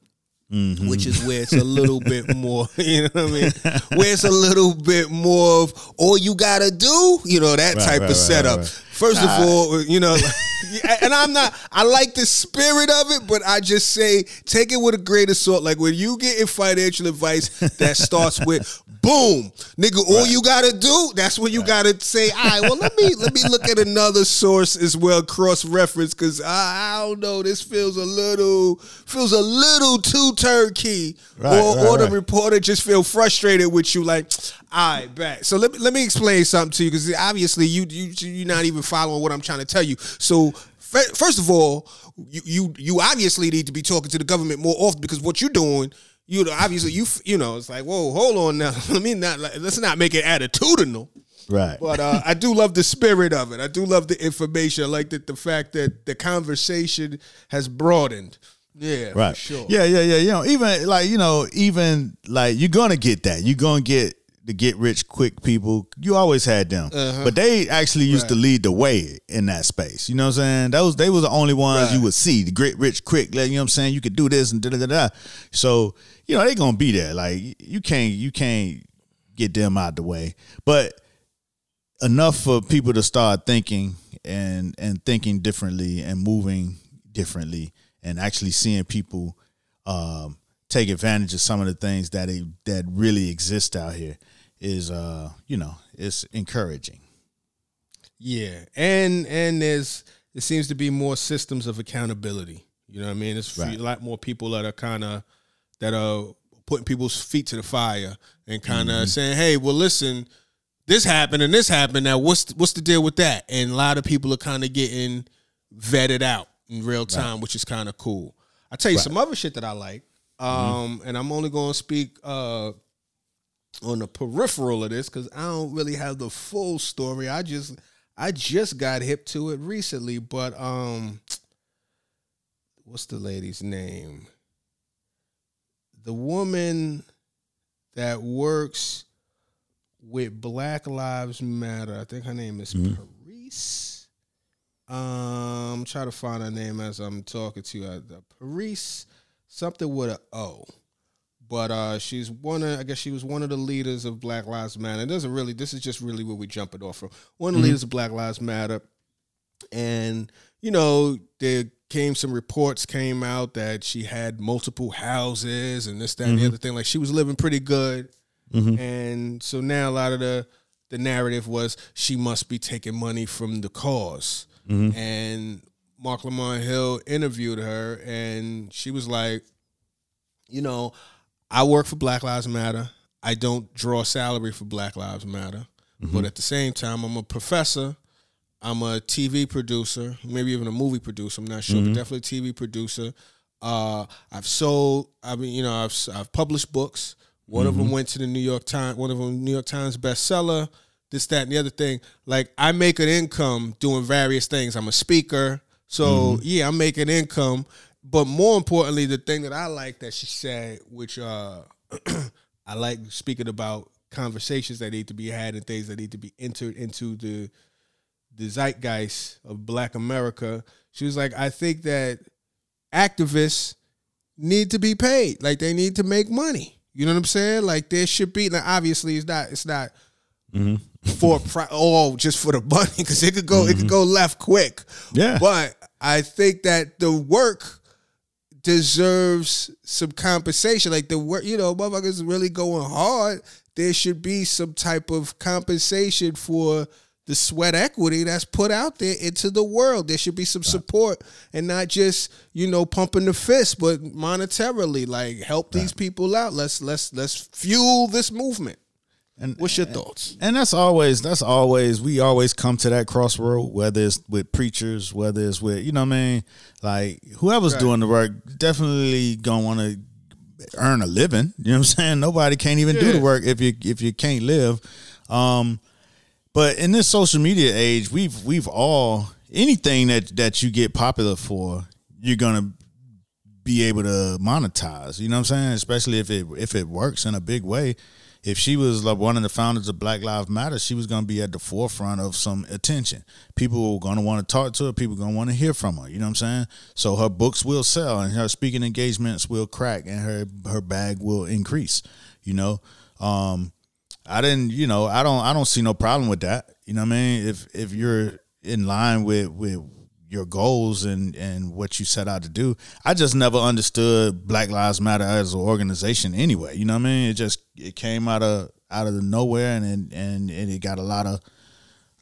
Mm-hmm.
which is where it's a <laughs> little bit more, <laughs> you know what I mean? Where it's a little bit more of all you gotta do, you know, that
Right,
type
right,
of
right,
setup.
Right.
First of all, you know, <laughs> and I'm not, I like the spirit of it, but I just say take it with a grain of salt. Like when you getting financial advice that starts with <laughs> boom, nigga, all you gotta do, that's what you gotta say, all right, well, let me let me look at another source as well, cross reference, because I, I don't know, this feels a little feels a little too turkey,
Right,
or
right,
or the reporter just feel frustrated with you, like, all right, back. So let me let me explain something to you, because obviously you you you're not even following what I'm trying to tell you. So fir- first of all, you you you obviously need to be talking to the government more often because what you're doing. You know, obviously, you you know, it's like, whoa, hold on now. <laughs> let me not let's not make it attitudinal.
Right.
But uh, I do love the spirit of it. I do love the information. I like that the fact that the conversation has broadened. Yeah,
right.
for sure.
Yeah, yeah, yeah. You know, even like, you know, even like you're gonna get that. You're gonna get the get rich quick people. You always had them. But they actually used to
Uh-huh.
Lead the way in that space. You know what I'm saying? Those they were the only ones you would see. The get rich quick, like, you know what I'm saying? You could do this and da da da da. So, you know, they gonna be there. Like you can't you can't get them out the way. But enough for people to start thinking and and thinking differently and moving differently and actually seeing people um, take advantage of some of the things that they, that really exist out here is uh you know it's encouraging
Yeah, and and there's there seems to be more systems of accountability. You know what I mean? There's
Right.
a lot more people that are kind of that are putting people's feet to the fire and kind of saying, "Hey, well, listen, this happened and this happened. Now, what's what's the deal with that?" And a lot of people are kind of getting vetted out in real time, which is kind of cool. I tell you some other shit that I like. Um, and I'm only going to speak uh, on the peripheral of this because I don't really have the full story. I just I just got hip to it recently, but um, what's the lady's name? The woman that works with Black Lives Matter. I think her name is Paris. Um, try to find her name as I'm talking to you. Uh, Paris, something with a O. But uh, she's one of, I guess she was one of the leaders of Black Lives Matter. It doesn't really, this is just really where we jump it off from. One of the mm-hmm. leaders of Black Lives Matter. And, you know, there came some reports came out that she had multiple houses and this, that, and the mm-hmm. other thing. Like she was living pretty good. Mm-hmm. And so now a lot of the the narrative was she must be taking money from the because And Marc Lamont Hill interviewed her, and she was like, "You know, I work for Black Lives Matter. I don't draw salary for Black Lives Matter, mm-hmm. but at the same time, I'm a professor." I'm a TV producer, maybe even a movie producer. I'm not sure, but mm-hmm. definitely a TV producer. Uh, I've sold. I mean, you know, I've I've published books. One of them mm-hmm. went to the New York Times. One of them New York Times bestseller. This, that, and the other thing. Like I make an income doing various things. I'm a speaker, so yeah, I'm making income. But more importantly, the thing that I like that she said, which uh, <clears throat> I like speaking about conversations that need to be had and things that need to be entered into the the zeitgeist of black America. She was like, I think that activists need to be paid. Like they need to make money. You know what I'm saying? Like there should be like obviously it's not it's not for pri- <laughs> oh just for the money because it could go it could go left quick.
Yeah.
But I think that the work deserves some compensation. Like the work, you know, motherfuckers really going hard. There should be some type of compensation for the sweat equity that's put out there into the world. There should be some support and not just, you know, pumping the fist, but monetarily, like help these people out. Let's let's let's fuel this movement.
And
What's your thoughts?
And that's always that's always we always come to that crossroad, whether it's with preachers, whether it's with you know what I mean, like whoever's
Right.
doing the work, definitely gonna want to earn a living. You know what I'm saying? Nobody can't even do the work if you if you can't live. Um, but in this social media age, we've we've all anything that that you get popular for, you're gonna be able to monetize. You know what I'm saying? Especially if it if it works in a big way. If she was like one of the founders of Black Lives Matter, she was going to be at the forefront of some attention. People were going to want to talk to her. People going to want to hear from her. You know what I'm saying? So her books will sell, and her speaking engagements will crack, and her her bag will increase. You know, um, I didn't, you know, I don't, I don't see no problem with that. You know what I mean? If if you're in line with with your goals and and what you set out to do, I just never understood Black Lives Matter as an organization anyway. You know what I mean? It just it came out of out of the nowhere and and and, and it got a lot of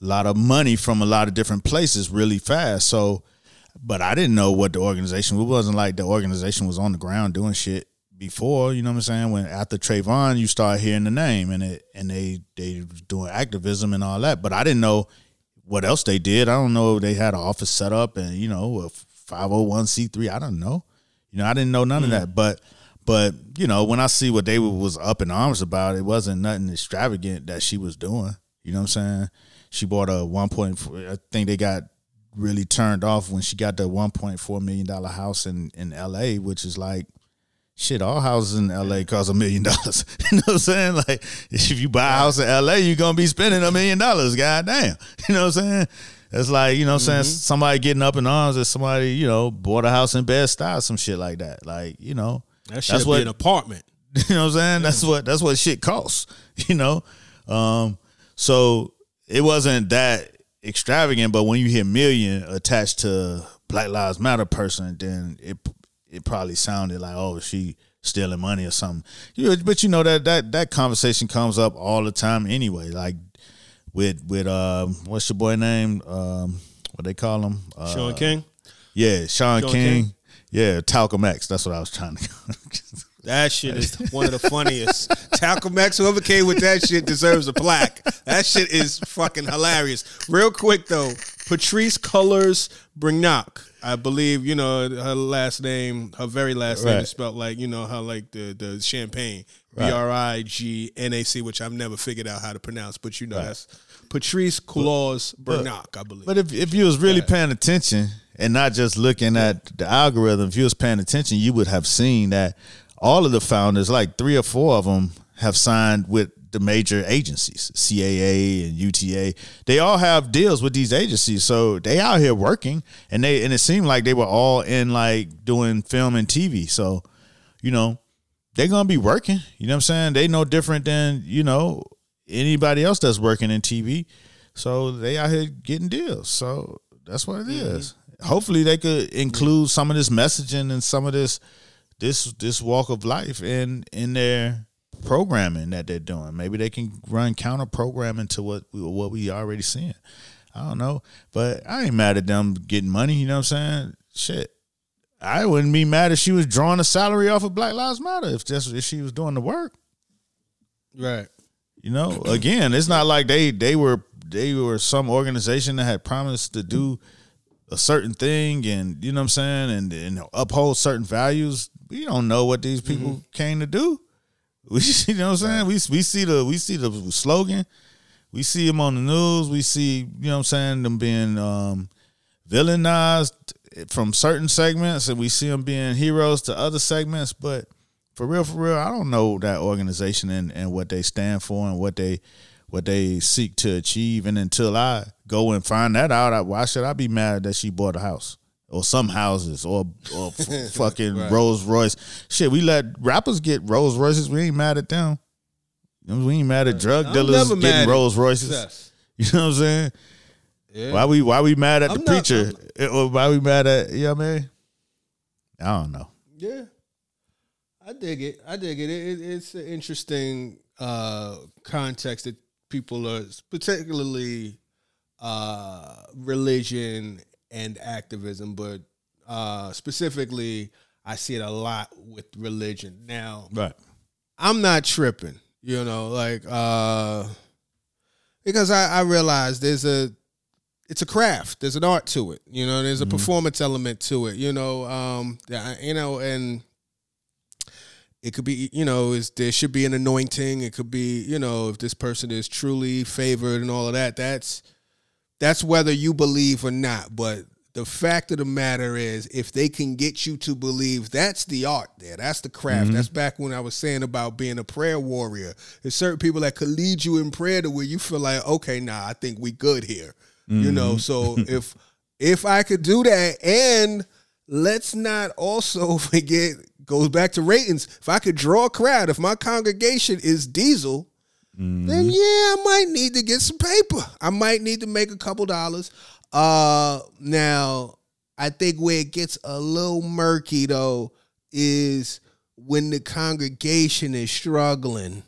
lot of money from a lot of different places really fast. So, but I didn't know what the organization. It wasn't like the organization was on the ground doing shit before. You know what I'm saying? When after Trayvon, you start hearing the name and it and they they doing activism and all that. But I didn't know what else they did. I don't know. They had an office set up and you know a 501c3. I don't know. You know, I didn't know none of hmm. that. But but you know, when I see what they was up in arms about, it wasn't nothing extravagant that she was doing. You know what I'm saying? She bought a one point. I think they got really turned off when she got the one point four million dollar house in in L.A., which is like shit. All houses in L.A. cost a million dollars. <laughs> You know what I'm saying? Like if you buy a house in L.A., you're gonna be spending a million dollars. God damn. <laughs> You know what I'm saying? It's like you know what I'm saying. Somebody getting up in arms that somebody you know bought a house in Bed Stuy, some shit like that. Like you know.
That should
That's
be
what-
an apartment. <laughs>
You know what I'm saying? That's what that's what shit costs. You know, um, so it wasn't that extravagant. But when you hear million attached to Black Lives Matter person, then it it probably sounded like oh she stealing money or something. You, but you know that that that conversation comes up all the time anyway. Like with with um, what's your boy name? Um, what they call him? Uh,
Shaun King.
yeah, Shaun,
Shaun
King.
King.
Yeah, Talcum X. That's what I was trying to. <laughs>
That shit is one of the funniest. Talcum X, whoever came with that shit deserves a plaque. That shit is fucking hilarious. Real quick though, Patrisse Cullors Brignac. I believe you know her last name. Her very last name is spelled like you know how like the the champagne B
Right.
R I G N A C, which I've never figured out how to pronounce. But you know that's Patrisse Claus Bernac, I believe.
But if if you was really paying attention and not just looking at the algorithm, if you was paying attention, you would have seen that all of the founders, like three or four of them, have signed with the major agencies, CAA and UTA. They all have deals with these agencies, so they out here working, and they and it seemed like they were all in like doing film and TV. So, you know, they're gonna be working. You know what I'm saying? They no different than you know anybody else that's working in TV. So they out here getting deals. So that's what it mm-hmm. is. Hopefully they could include some of this messaging and some of this this this walk of life in in their programming that they're doing. Maybe they can run counter programming to what we, what we already seeing. I don't know, but I ain't mad at them getting money. You know what I'm saying? Shit, I wouldn't be mad if she was drawing a salary off of Black Lives Matter if just if she was doing the work.
right.
You know, again, it's not like they they were they were some organization that had promised to do a certain thing and you know what I'm saying and and uphold certain values. We don't know what these people mm-hmm. came to do. We <laughs> you know what I'm saying? We we see the we see the slogan. We see them on the news. We see, you know what I'm saying, them being um villainized from certain segments and we see them being heroes to other segments, but for real, for real, I don't know that organization and, and what they stand for and what they what they seek to achieve. And until I go and find that out, I, why should I be mad that she bought a house or some houses or or f- <laughs> fucking Rolls Royce? Shit, we let rappers get Rolls Royces. We ain't mad at them. We ain't mad at drug
I'm
dealers getting Rolls Royces. You know what I'm saying?
Yeah.
Why we why we mad at
I'm
the
not-
preacher? Or why we mad at you know what I mean? I don't know.
Yeah, I dig it. I dig it. it, it it's an interesting uh, context that people are, particularly uh, religion and activism, but uh, specifically, I see it a lot with religion. Now,
Right.
I'm not tripping, you know, like uh because I, I realize there's a it's a craft. There's an art to it. You know, there's a performance element to it, you know, um yeah, you know, and it could be, you know, is there should be an anointing. It could be, you know, if this person is truly favored and all of that. That's that's whether you believe or not. But the fact of the matter is, if they can get you to believe, that's the art there. That's the craft. Mm-hmm. That's back when I was saying about being a prayer warrior. There's certain people that could lead you in prayer to where you feel like, okay, nah, I think we good here. You mm-hmm. know, so <laughs> if if I could do that, and let's not also <laughs> forget, goes back to ratings. If I could draw a crowd, if my congregation is diesel, then yeah, I might need to get some paper. I might need to make a couple dollars. Uh now I think where it gets a little murky though is when the congregation is struggling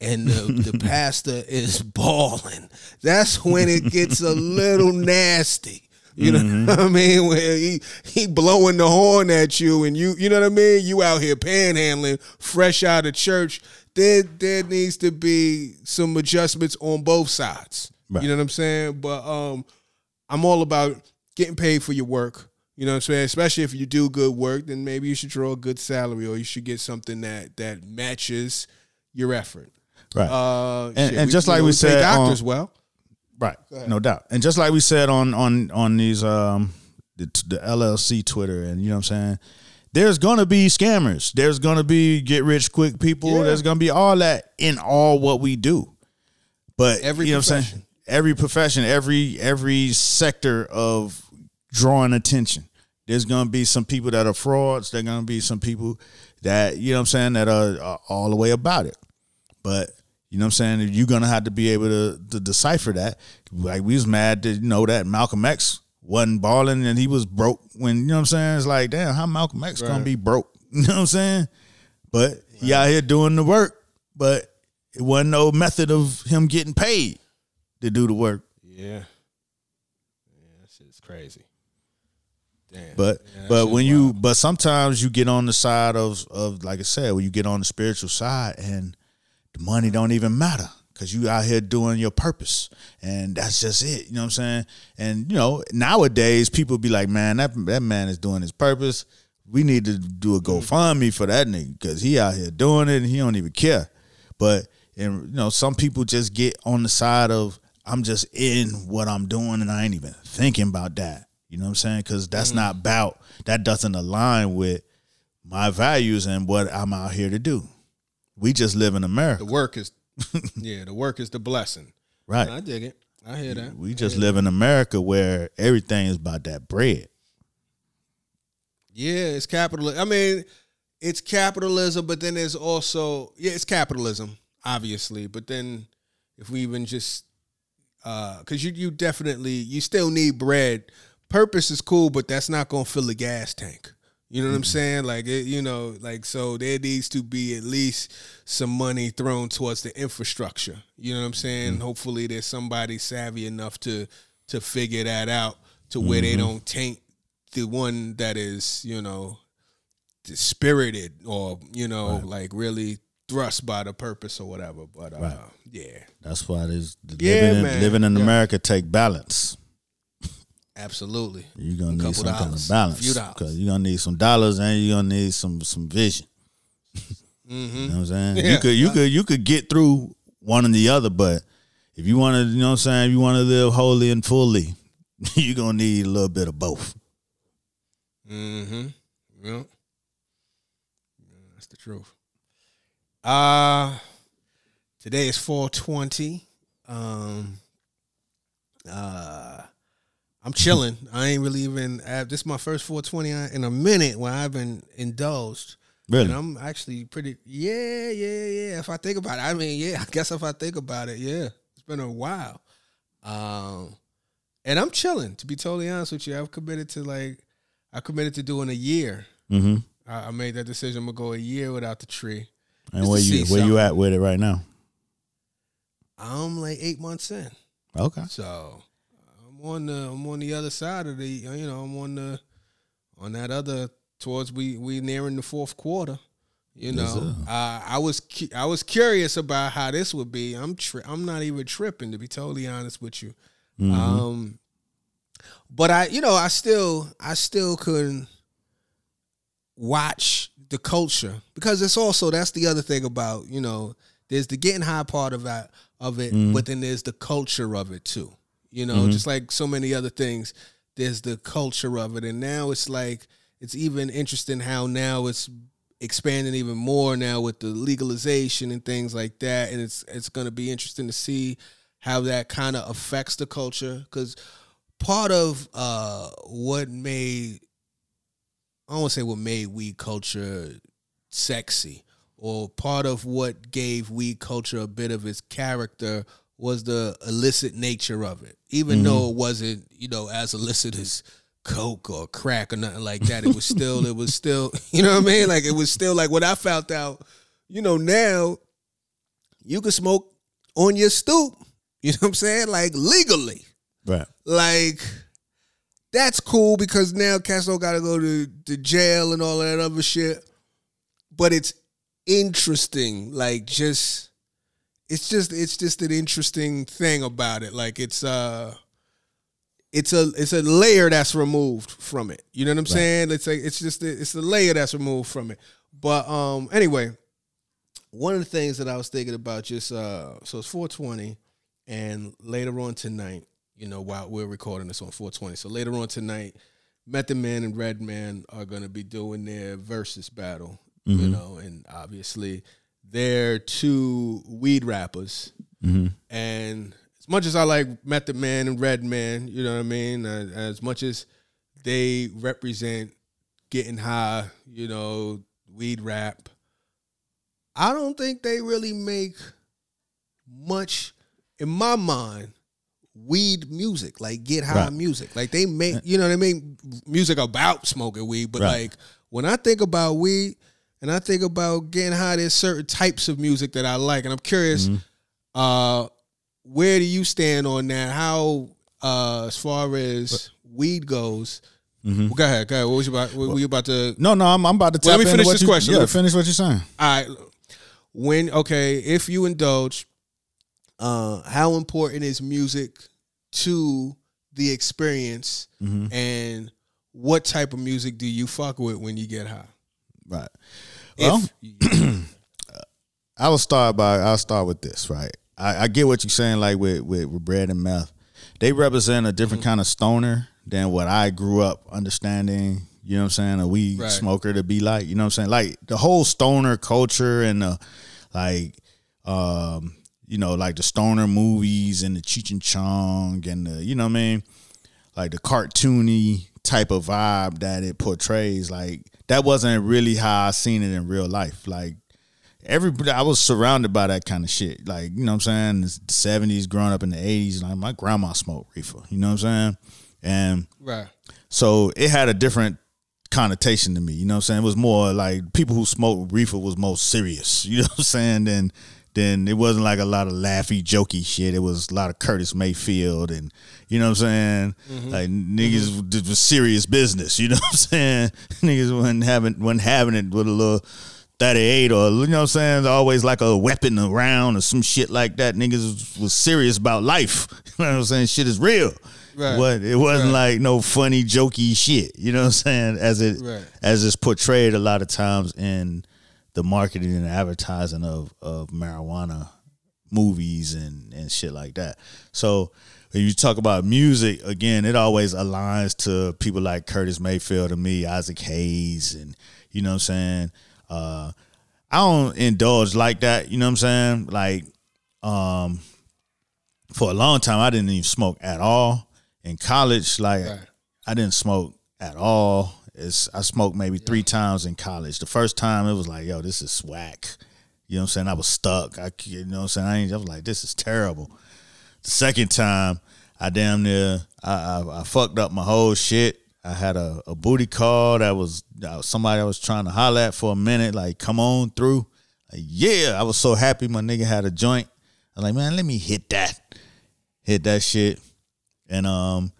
and the, the <laughs> pastor is bawling. That's when it gets a little <laughs> nasty. You know what I mean? Where he he blowing the horn at you and you you know what I mean? You out here panhandling, fresh out of church. There there needs to be some adjustments on both sides.
Right.
You know what I'm saying? But um I'm all about getting paid for your work. You know what I'm saying? Especially if you do good work, then maybe you should draw a good salary or you should get something that that matches your effort.
Right.
Uh,
And-
shit,
and just like
know,
we
pay
said on-
doctors well.
Right, no doubt. And just like we said on on on these um the, the LLC Twitter, and you know what I'm saying, there's gonna be scammers. There's gonna be get rich quick people.
Yeah.
There's gonna be all that in all what we do. But
Every
you know what I'm saying,
profession.
every profession, every every sector of drawing attention. There's gonna be some people that are frauds. There's gonna be some people that you know what I'm saying that are, are all the way about it. But you know what I'm saying? You're gonna have to be able to, to decipher that. Like we was mad to know that Malcolm X wasn't balling and he was broke when you know what I'm saying? It's like, damn, how Malcolm X gonna be broke? <laughs> You know what I'm saying? But he out here doing the work, but it wasn't no method of him getting paid to do the work.
Yeah. Yeah, that shit's crazy. Damn.
But
Yeah,
but when you
wild.
but sometimes you get on the side of of like I said, when you get on the spiritual side and the money don't even matter because you out here doing your purpose and that's just it. You know what I'm saying? And you know nowadays people be like, man, that that man is doing his purpose. We need to do a mm. GoFundMe for that nigga because he out here doing it and he don't even care. But and you know some people just get on the side of I'm just in what I'm doing and I ain't even thinking about that. You know what I'm saying? Because that's mm. not about that doesn't align with my values and what I'm out here to do. We just live in America,
the work is, yeah, the work is the blessing.
Right.
I dig it. I hear that.
We just live in America where everything is about that bread.
Yeah, it's capitalism. I mean, it's capitalism, but then there's also yeah, it's capitalism, obviously. But then if we even just uh, because you you definitely you still need bread. Purpose is cool, but that's not gonna fill the gas tank. You know what I'm mm-hmm. saying? Like it, you know, like so there needs to be at least some money thrown towards the infrastructure. You know what I'm saying? Mm-hmm. Hopefully there's somebody savvy enough to to figure that out to where they mm-hmm. don't taint the one that is, you know, spirited or, you know, like really thrust by the purpose or whatever. But uh
Right.
yeah,
That's why this
Yeah,
living, in, living in
Yeah.
America take balance.
Absolutely.
You're gonna need some kind
dollars,
of balance
few dollars.
because you're gonna need some dollars and you're gonna need some some vision. You know what I'm saying? You could you could you could get through one and the other, but if you want to, you know what I'm saying, if you want to live wholly and fully, <laughs> you're gonna need a little bit of both.
Mm-hmm. Yeah. Yeah, That's the truth. Uh today is 420. Um uh I'm chilling. I ain't really even this is my first 420 in a minute when I've been indulged.
Really?
And I'm actually pretty yeah, yeah, yeah. If I think about it. I mean, yeah, <laughs> I guess if I think about it, yeah. It's been a while. Um and I'm chilling, to be totally honest with you. I've committed to like I committed to doing a year.
Mm-hmm.
I, I made that decision. I'm gonna go a year without the tree.
And where you where you at with it right now?
I'm like eight months in,
Okay.
so on the I'm on the other side of the you know I'm on the on that other towards we we nearing the fourth quarter. You know,
sir.
uh, I was cu- I was curious about how this would be. I'm tri- I'm not even tripping to be totally honest with you.
Mhm.
Um, but I, you know, I still, I still couldn't watch the culture because it's also that's the other thing about you know there's the getting high part of that of it, but then there's the culture of it too. You know, just like so many other things, there's the culture of it, and now it's like it's even interesting how now it's expanding even more now with the legalization and things like that, and it's it's going to be interesting to see how that kind of affects the culture. Because part of uh what made I don't want to say what made weed culture sexy or part of what gave weed culture a bit of its character was the illicit nature of it. Even though mm-hmm. it wasn't, you know, as illicit as coke or crack or nothing like that, it was still it was still, <laughs> you know what I mean? Like it was still like what I found out, you know, now you can smoke on your stoop. <laughs> You know what I'm saying? Like legally
Right.
like that's cool because now cats don't gotta go to, to jail and all that other shit. But it's interesting, like just it's just it's just an interesting thing about it. Like it's uh it's a it's a layer that's removed from it. You know what I'm saying? It's like it's just a, it's a layer that's removed from it. But um anyway, one of the things that I was thinking about just uh so it's 420 and later on tonight, you know, while we're recording this on 420. So later on tonight, Method Man and Redman are gonna be doing their versus battle. You know, and obviously they're two weed rappers.
Mm-hmm.
And as much as I like Method Man and Redman, you know what I mean? Uh, as much as they represent getting high, you know, weed rap, I don't think they really make much, in my mind, weed music, like get high
Right.
music. Like they make, you know what I mean? Music about smoking weed, but
Right.
like when I think about weed and I think about getting high, there's certain types of music that I like. And I'm curious, uh, where do you stand on that? How, uh, as far as weed goes, Well, go ahead, go ahead. What was you about? What were you about to?
No, no, I'm, I'm about to tap
Well, let me finish this
you-
question.
Yeah,
Let me-
finish what you're saying.
All right. When okay, if you indulge, uh, how important is music to the experience,
Mm-hmm.
and what type of music do you fuck with when you get high?
Right. Well,
If-
I will start by I'll start with this, right? I, I get what you're saying, like with, with with bread and meth. They represent a different
Mm-hmm.
kind of stoner than what I grew up understanding, you know what I'm saying, a weed
Right.
smoker to be like, you know what I'm saying? Like the whole stoner culture and the like um, you know, like the stoner movies and the Cheech and Chong and the, you know what I mean? Like the cartoony type of vibe that it portrays, like that wasn't really how I seen it in real life. Like everybody I was surrounded by that kind of shit. Like, you know what I'm saying? The seventies, growing up in the eighties, like my grandma smoked reefer. You know what I'm saying? And
right.
so it had a different connotation to me. You know what I'm saying? It was more like people who smoked reefer was more serious. <laughs> You know what I'm saying? Then then it wasn't like a lot of laughy, jokey shit. It was a lot of Curtis Mayfield and you know what I'm saying? Mm-hmm. Like niggas mm-hmm. did was serious business. You <laughs> know what I'm saying? <laughs> niggas wasn't having wasn't having it with a little 38 or you know what I'm saying? Always like a weapon around or some shit like that. Niggas was serious about life. <laughs> You know what I'm saying? Shit is real.
Right.
What it wasn't
Right.
like no funny, jokey shit. You know what I'm saying? As it
Right.
as it's portrayed a lot of times in the marketing and advertising of of marijuana movies and and shit like that. So when you talk about music, again, it always aligns to people like Curtis Mayfield and me, Isaac Hayes, and you know what I'm saying. Uh, I don't indulge like that. You know what I'm saying? Like, um, for a long time, I didn't even smoke at all. In college, like
Right.
I didn't smoke at all. It's I smoked maybe three times in college. The first time it was like, yo, this is whack. You know what I'm saying? I was stuck. I you know what I'm saying? I, ain't, I was like, this is terrible. The second time, I damn near I, I, I fucked up my whole shit. I had a, a booty call that was uh, somebody I was trying to holler at for a minute, like come on through. Like, yeah, I was so happy my nigga had a joint. I was like, man, let me hit that, hit that shit, and um,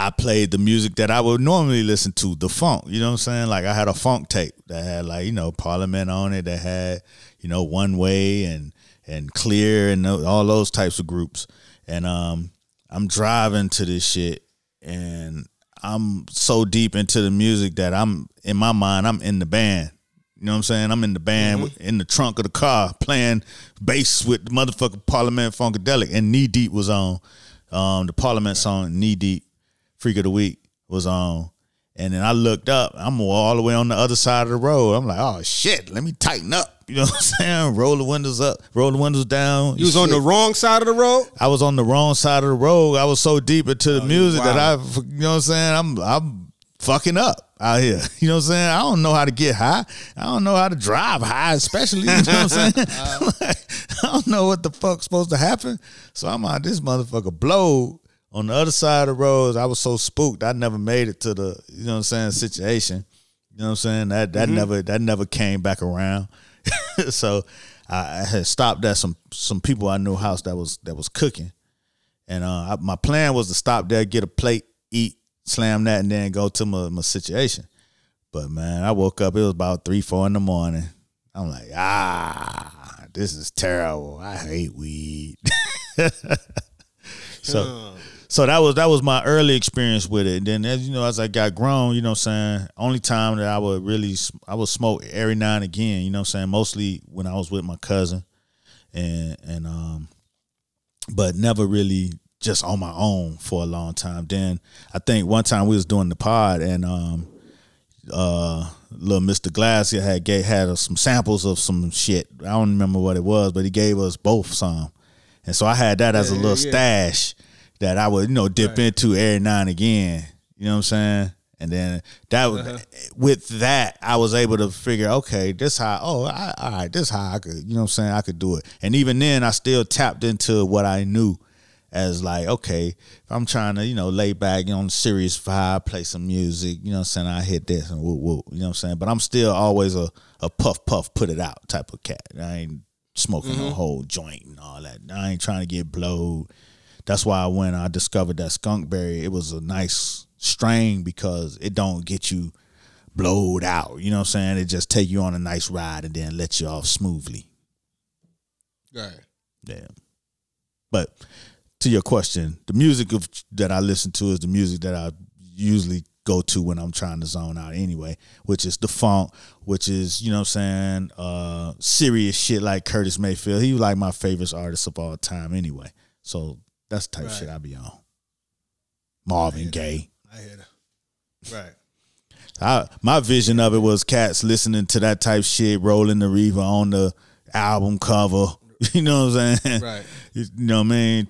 I played the music that I would normally listen to, the funk. You know what I'm saying? Like I had a funk tape that had like you know Parliament on it, that had you know One Way and and Clear and all those types of groups. And um, I'm driving to this shit, and I'm so deep into the music that I'm in my mind, I'm in the band. You know what I'm saying? I'm in the band with- in the trunk of the car playing bass with the motherfucking Parliament Funkadelic, and Knee Deep was on. Um, the Parliament song Knee Deep, Freak of the Week was on. And then I looked up, I'm all the way on the other side of the road. I'm like, oh shit, let me tighten up. You know what I'm <laughs> saying? Roll the windows up, roll the windows down.
You was on the wrong side of the road.
I was on the wrong side of the road. I was so deep into the oh, music that I, you know what I'm saying? I'm I'm fucking up out here. <laughs> You know what I'm saying? I don't know how to get high. I don't know how to drive high, especially. You know what I'm saying? <laughs> Uh, like, I don't know what the fuck's supposed to happen. So I'm out this motherfucker blow on the other side of the road. I was so spooked. I never made it to the, you know what I'm saying, situation. You know what I'm saying? That that never that never came back around. <laughs> so I, I had stopped at some some people I knew house that was that was cooking, and uh, I, my plan was to stop there, get a plate, eat, slam that, and then go to my, my situation. But man, I woke up. It was about three, four in the morning. I'm like, ah, this is terrible. I hate weed. <laughs> so so that was that was my early experience with it. And then as you know, as I got grown, you know what I'm saying, only time that I would really I would smoke every now and again, you know what I'm saying, mostly when I was with my cousin and and um but never really just on my own for a long time. Then I think one time we was doing the pod and um uh little Mr. Glass had gave, had some samples of some shit. I don't remember what it was, but he gave us both some. And so I had that as a
Yeah,
little
yeah.
stash that I would, you know, dip into every now and again. You know what I'm saying? And then that was
Uh-huh.
with that, I was able to figure, okay, this how oh, I, all right, this how I could, you know what I'm saying, I could do it. And even then I still tapped into what I knew as like, okay, if I'm trying to, you know, lay back you know, on serious vibe, play some music, you know what I'm saying, I hit this and woo woo, you know what I'm saying? But I'm still always a, a puff puff, put it out type of cat. I ain't smoking
Mm-hmm.
no whole joint and all that. I ain't trying to get blowed. That's why when I discovered that skunkberry, it was a nice strain because it don't get you blowed out. You know what I'm saying? It just take you on a nice ride and then let you off smoothly.
Right.
Yeah. But to your question, the music of that I listen to is the music that I usually go to when I'm trying to zone out anyway, which is the funk, which is, you know what I'm saying, uh serious shit like Curtis Mayfield. He was like my favorite artist of all time anyway. So that's the type of
Right.
shit I be on. Marvin Gaye.
I hear that. Right.
I, my vision of it was cats listening to that type shit, rolling the Reaver on the album cover. <laughs> You know what I'm saying?
Right.
You know what I mean?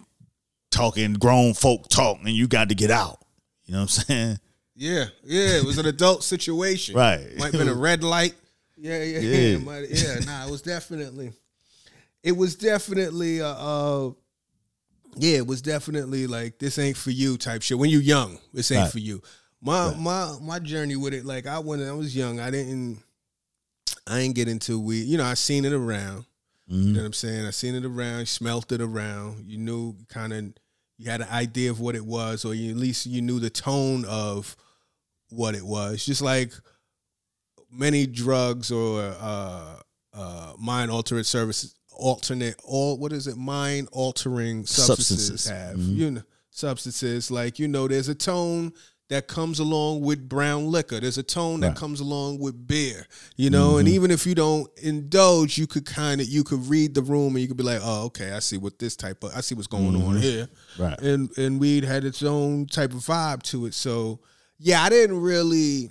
Talking grown folk talk, and you got to get out. You know what I'm saying?
Yeah, yeah. It was an adult situation.
Right.
Might have been a <laughs> red light. Yeah, yeah,
Yeah.
yeah. Yeah, nah, it was definitely it was definitely uh, uh yeah, it was definitely like this ain't for you type shit. When you're young, this ain't
Right.
for you. My my my journey with it, like I when I was young, I didn't I didn't get into weed. You know, I seen it around. You know what I'm saying? I seen it around, smelt it around. You knew kind of you had an idea of what it was, or you, at least you knew the tone of what it was. Just like many drugs or uh, uh, mind altering services, alternate all what is it? Mind altering substances,
Substances.
have
Mhm.
you know substances like you know there's a tone that comes along with brown liquor. There's a tone that
Right.
comes along with beer. You know, and even if you don't indulge, you could kind of you could read the room and you could be like, oh, okay, I see what this type of I see what's going on here
Right.
and and weed had its own type of vibe to it. So yeah, I didn't really,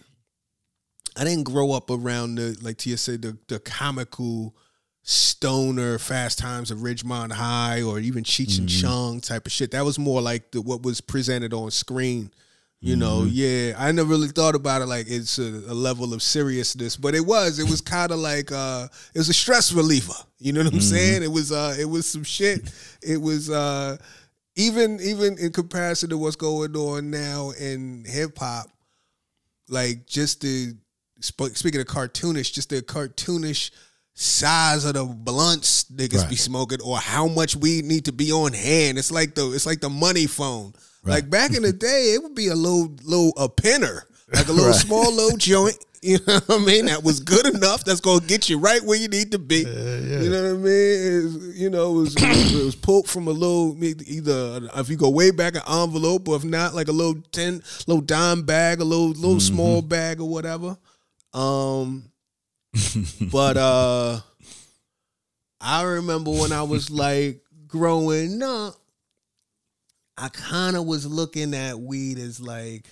I didn't grow up around the like Tia said the the comical stoner Fast Times of Ridgemont High or even Cheech and Chong type of shit. That was more like the what was presented on screen. You know, yeah, I never really thought about it like it's a, a level of seriousness, but it was. It was kind of like uh, it was a stress reliever. You know what I'm saying? It was uh, it was some shit. It was uh, even even in comparison to what's going on now in hip hop, like just the sp- speaking of cartoonish, just the cartoonish size of the blunts niggas be smoking, or how much weed need to be on hand. It's like the it's like the money phone. Like back in the day, it would be a little little a pinner, like a little <laughs>
Right.
small little joint. <laughs> You know what I mean? That was good enough. That's gonna get you right where you need to be. You know what I mean? You know, it was, it was pulled from a little either if you go way back an envelope, or if not, like a little ten, little dime bag, a little little small bag or whatever. Um, <laughs> but uh, I remember when I was like growing up, I kind of was looking at weed as like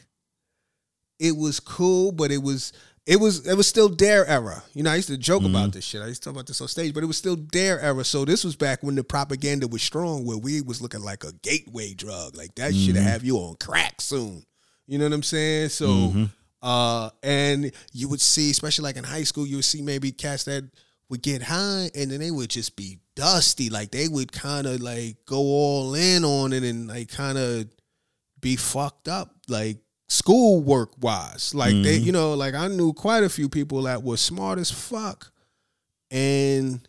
it was cool, but it was it was it was still D.A.R.E. era. You know, I used to joke mm-hmm. about this shit. I used to talk about this on stage, but it was still D.A.R.E. era. So this was back when the propaganda was strong, where weed was looking like a gateway drug. Like that should mm-hmm. have you on crack soon. You know what I'm saying? So mm-hmm. Uh and you would see, especially like in high school, you would see maybe cats that would get high and then they would just be dusty. Like they would kind of like go all in on it and like kind of be fucked up, like schoolwork wise. Like they, you know, like I knew quite a few people that were smart as fuck and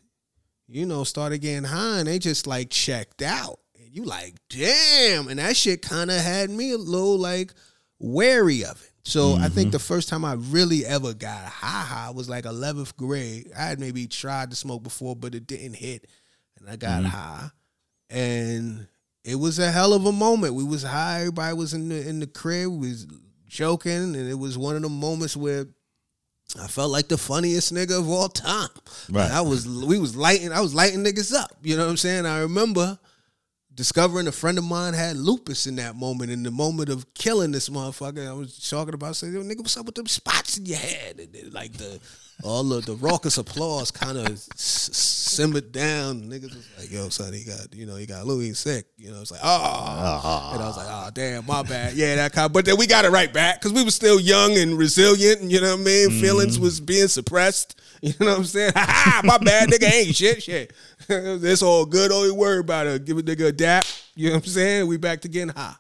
you know, started getting high and they just like checked out. And you like, damn. And that shit kind of had me a little like wary of it. So I think mm-hmm. the first time I really ever got high high was like 11th grade. I had maybe tried to smoke before, but it didn't hit. And I got mm-hmm. high. And it was a hell of a moment. We was high, everybody was in the in the crib, we was joking, and it was one of the moments where I felt like the funniest nigga of all time.
Right.
I was we was lighting I was lighting niggas up. You know what I'm saying? I remember discovering a friend of mine had lupus in that moment. In the moment of killing this motherfucker, I was talking about saying, nigga, what's up with them spots in your head? And like the all of the raucous applause kind of s- simmered down. Niggas was like, yo, son, he got, you know, he got Louis sick. You know, it's like, oh. And I was like, oh, damn, my bad. Yeah, that kind Of, But then we got it right back because we were still young and resilient. You know what I mean? Mm-hmm. Feelings was being suppressed. You know what I'm saying? <laughs> Ha ha, my bad, nigga ain't shit, shit. <laughs> it's all good. Don't worry about it. Give a nigga a dap. You know what I'm saying? We back to getting high.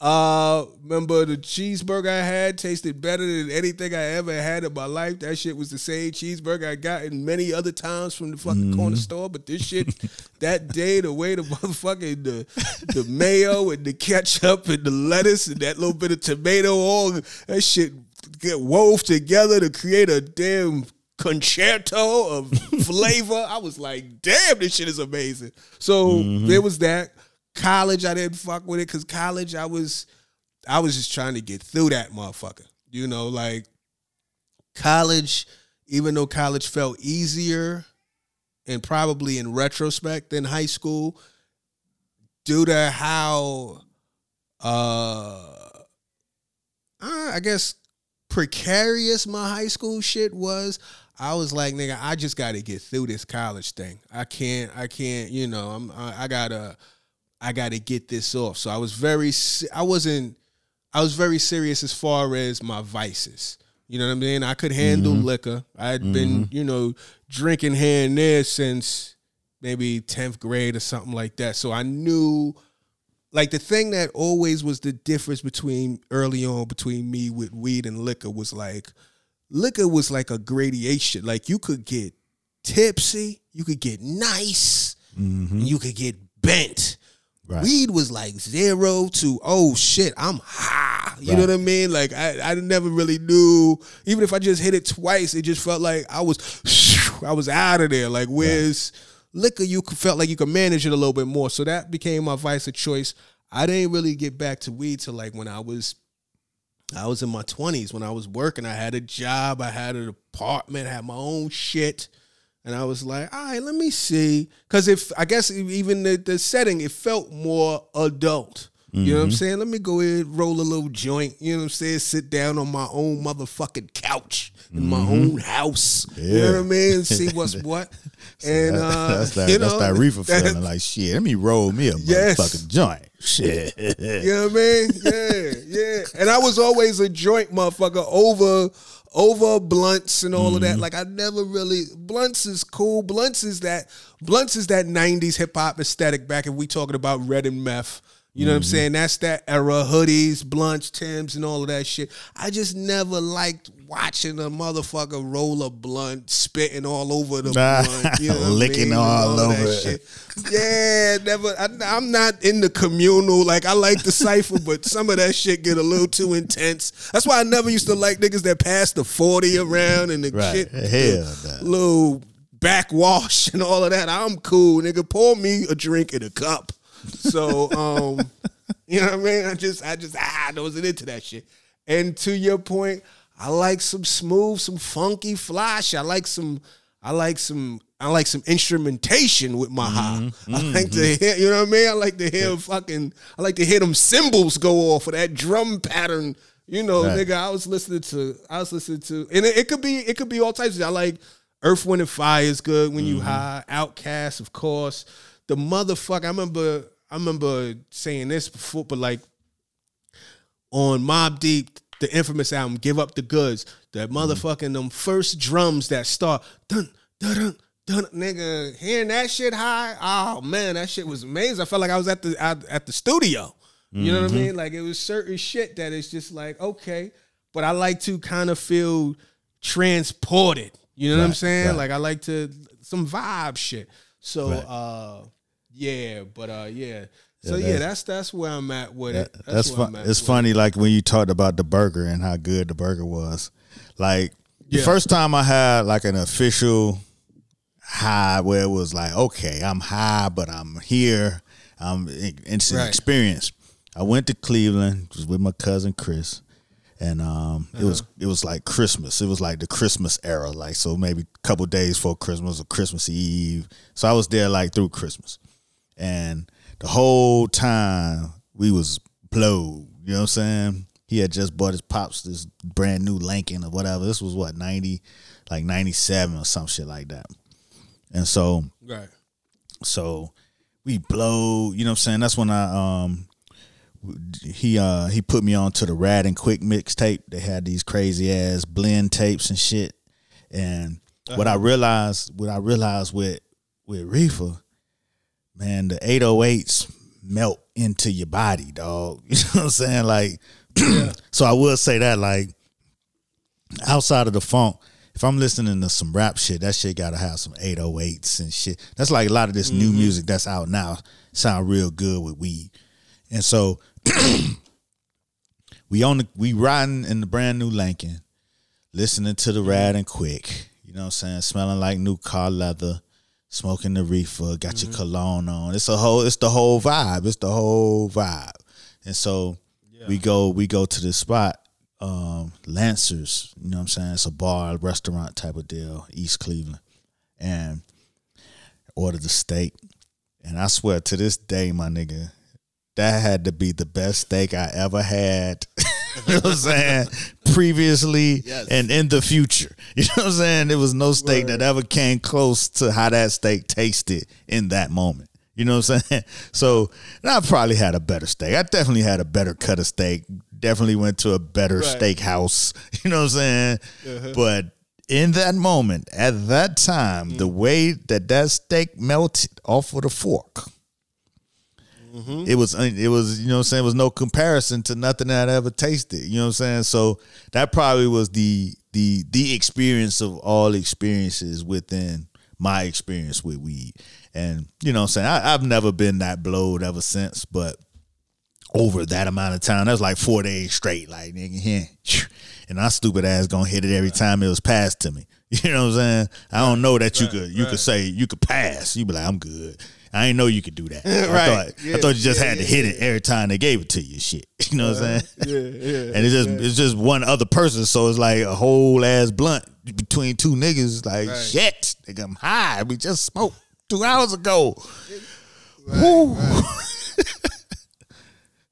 Uh, remember the cheeseburger I had tasted better than anything I ever had in my life. That shit was the same cheeseburger I got in many other times from the fucking corner store. But this shit, that day, the way the motherfucking the the mayo and the ketchup and the lettuce and that little bit of tomato, all that shit get wove together to create a damn concerto of <laughs> flavor. I was like, damn, this shit is amazing. So there was that. College, I didn't fuck with it because college, I was, I was just trying to get through that motherfucker. You know, like college, even though college felt easier, and probably in retrospect than high school, due to how, uh, I guess precarious my high school shit was, I was like, nigga, I just got to get through this college thing. I can't, I can't, you know, I'm, I, I gotta, I gotta get this off. So I was very, I wasn't, I was very serious as far as my vices. You know what I mean? I could handle mm-hmm. liquor. I had been, mm-hmm. you know, drinking here and there since maybe 10th grade or something like that. So I knew like the thing that always was the difference between early on between me with weed and liquor was like liquor was like a gradation. Like you could get tipsy, you could get nice, and you could get bent.
Right.
Weed was like zero to oh shit, I'm high. You know what I mean? Like I, I never really knew. Even if I just hit it twice, it just felt like I was I was out of there. Like whereas liquor, you felt like you could manage it a little bit more. So that became my vice of choice. I didn't really get back to weed till like when I was I was in my twenties when I was working. I had a job, I had an apartment, I had my own shit. And I was like, all right, let me see. Cause if I guess even the, the setting, it felt more adult. You know what I'm saying? Let me go ahead, roll a little joint. You know what I'm saying? Sit down on my own motherfucking couch in my own house. You know what I mean? See what's <laughs> what. And uh,
that's that,
you
that's that reefer
that-
feeling. Like shit, let me roll me a
Yes.
motherfucking joint. Shit. <laughs>
You know what I mean? Yeah, yeah. And I was always a joint motherfucker over over blunts and all of that. Mm-hmm. Like I never really blunts is cool. Blunts is that blunts is that '90s hip hop aesthetic. Back if we talking about Red and Meth. You know what I'm mm-hmm. saying? That's that era. Hoodies, blunts, Tims, and all of that shit. I just never liked watching a motherfucker roll a blunt, spitting all over the
Nah.
blunt. You know what I <laughs>
Licking
mean?
All
that
over it.
shit. Yeah, never. I, I'm not in the communal. Like I like the cipher, but some of that shit get a little too intense. That's why I never used to like niggas that pass the forty around and the
Right.
shit,
Hell
the little backwash and all of that. I'm cool, nigga. Pour me a drink in a cup. So, um, you know what I mean? I just, I just, ah, I wasn't into that shit. And to your point, I like some smooth, some funky flash. I like some, I like some, I like some instrumentation with my high. <laughs> I like to hear, you know what I mean? I like to hear fucking, I like to hear them cymbals go off of that drum pattern. You know,
Right.
nigga, I was listening to, I was listening to, and it, it could be, it could be all types. Of, I like Earth, Wind, and Fire is good when you high. OutKast, of course. The motherfucker, I remember, I remember saying this before, but like on Mobb Deep, the infamous album, Give Up the Goods, that motherfucking them first drums that start dun dun dun dun nigga, hearing that shit high, oh man, that shit was amazing. I felt like I was at the at, at the studio. You know what I mean? Like it was certain shit that is just like, okay. But I like to kind of feel transported. You know what I'm saying?
right.
Like I like to some vibe shit. So
Right.
uh yeah, but uh yeah. So
Yeah,
yeah,
that's-
that's that's where I'm at with it.
That- that's fun. It's funny, like when you talked about the burger and how good the burger was. Like the first time I had like an official high where it was like, okay, I'm high, but I'm here. I'm it's an
Right.
experience. I went to Cleveland, was with my cousin Chris, and um, it was
Uh-huh.
it was like Christmas. It was like the Christmas era, like so maybe a couple days before Christmas or Christmas Eve. So I was there like through Christmas, and the whole time we was blowed. You know what I'm saying? He had just bought his pops this brand new Lincoln or whatever. This was what ninety, like ninety seven or some shit like that. And so
Right.
so we blow, you know what I'm saying? That's when I um he uh he put me on to the Rad and Quick mixtape. They had these crazy ass blend tapes and shit. And what I realized what I realized with with Reefer, man, the 808s melt into your body, dog. <laughs> You know what I'm saying? Like, <clears throat> so I will say that, like, outside of the funk, if I'm listening to some rap shit, that shit gotta have some 808s and shit. That's like a lot of this new mm-hmm. music that's out now sound real good with weed. And so <clears throat> we on the we riding in the brand new Lincoln, listening to the Rad and Quick. You know what I'm saying? Smelling like new car leather, smoking the reefer, got your cologne on. It's a whole it's the whole vibe. It's the whole vibe. And so we go we go to this spot, um, Lancers, you know what I'm saying? It's a bar, restaurant type of deal, East Cleveland. And ordered the steak. And I swear to this day, my nigga, that had to be the best steak I ever had. <laughs> <laughs> you know what I'm saying? Previously
Yes.
and in the future. <laughs> You know what I'm saying? There was no steak that ever came close to how that steak tasted in that moment. You know what I'm saying? <laughs> So I probably had a better steak. I definitely had a better cut of steak. Definitely went to a better
Right.
steakhouse. You know what I'm saying?
Uh-huh.
But in that moment, at that time, the
Mm.
way that that steak melted off of the fork,
Mm-hmm.
it was it was you know what I'm saying it was no comparison to nothing that I ever tasted. You know what I'm saying? So that probably was the the the experience of all experiences within my experience with weed. And you know what I'm saying? I, I've never been that blowed ever since, but over that amount of time, that was like four days straight, like nigga, yeah. <laughs> And I stupid ass gonna hit it every time it was passed to me. <laughs> You know what I'm saying? I don't know that you could you could say you could pass. You be like, I'm good. I ain't know you could do that. <laughs> I
Right.
thought
Yeah.
I thought you just
Yeah,
had to hit it every time they gave it to you. Shit. <laughs> You know what I'm saying?
Yeah, yeah.
And it's just it's just one other person, so it's like a whole ass blunt between two niggas. Like
Right.
shit, nigga, I'm high. We just smoked two hours ago. Woo. <laughs>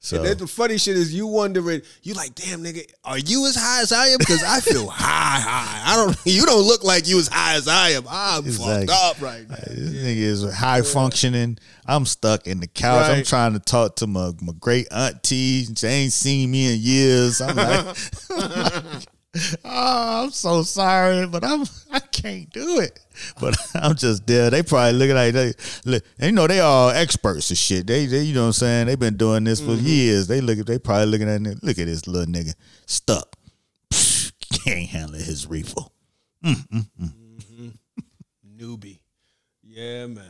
so
And then the funny shit is you wondering, you like, damn nigga, are you as high as I am? Because I feel <laughs> high, high. I don't you don't look like you as high as I am. I'm
Exactly.
fucked up right now.
This nigga is high functioning. I'm stuck in the couch. I'm trying to talk to my, my great auntie. She ain't seen me in years. I'm like, <laughs> oh, I'm so sorry, but I'm <laughs> I can't do it. But <laughs> I'm just there. They probably looking like they, look, you know, they all experts and shit. They, they, you know what I'm saying? They've been doing this for mm-hmm. years. They look at, they probably looking at, look at this little nigga stuck. <laughs> Can't handle his reefer. Mm, mm, mm. Mm-hmm.
Newbie. Yeah, man.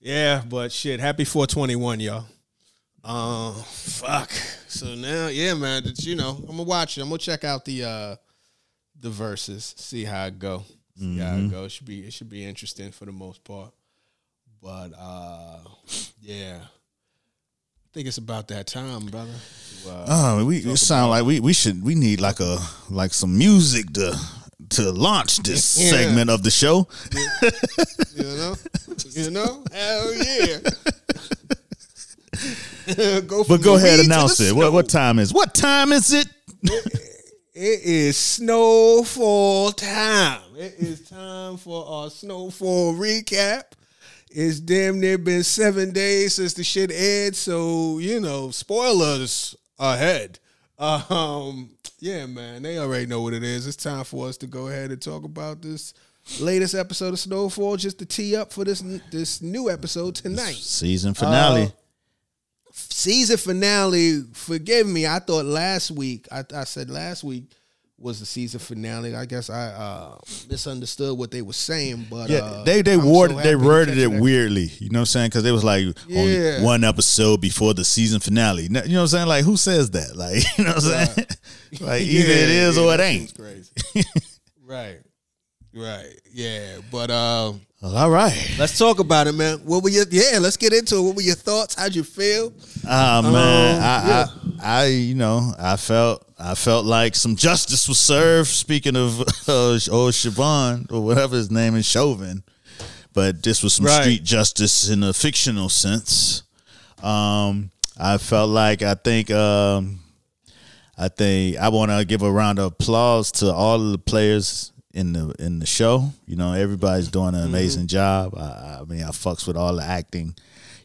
Yeah, but shit, happy 421, y'all. Um, fuck. So now, yeah, man, that you know, I'm gonna watch it. I'm gonna check out the uh the verses, see how it go. See how it go. It should be it should be interesting for the most part. But uh yeah. I think it's about that time, brother. to, uh,
Oh, we it sound like we we should we need like a like some music to to launch this <laughs>
Yeah.
segment of the show.
You know? <laughs> you know? Hell yeah. Go
But go ahead
weed
and
to
announce it. What what time is? What time is it?
It is snowfall time. It is time for our snowfall recap. It's damn near been seven days since the shit aired, so you know, spoilers ahead. Um, yeah, man, they already know what it is. It's time for us to go ahead and talk about this latest episode of Snowfall, just to tee up for this this new episode tonight
Season finale.
Uh, season finale. Forgive me. I thought last week. I, I said last week was the season finale. I guess I uh, misunderstood what they were saying. But
yeah,
uh,
they they
I'm so
worded they worded it
that.
weirdly. You know what I'm saying? Because it was like only one episode before the season finale. You know what I'm saying? Like who says that? Like <laughs> you know what I'm saying? <laughs> like either it <laughs>
Yeah,
is
yeah,
or it ain't.
right. Right. Yeah. But um,
All right.
let's talk about it, man. What were your yeah? Let's get into it. What were your thoughts? How'd you feel?
Ah man,
Um,
I,
yeah.
I, I, you know, I felt, I felt like some justice was served. Speaking of, <laughs> uh, old Siobhan or whatever his name is, Chauvin, but this was some
Right.
street justice in a fictional sense. Um, I felt like I think, um, I think I want to give a round of applause to all of the players in the in the show. You know, everybody's doing an amazing job. I, I mean, I fucks with all the acting.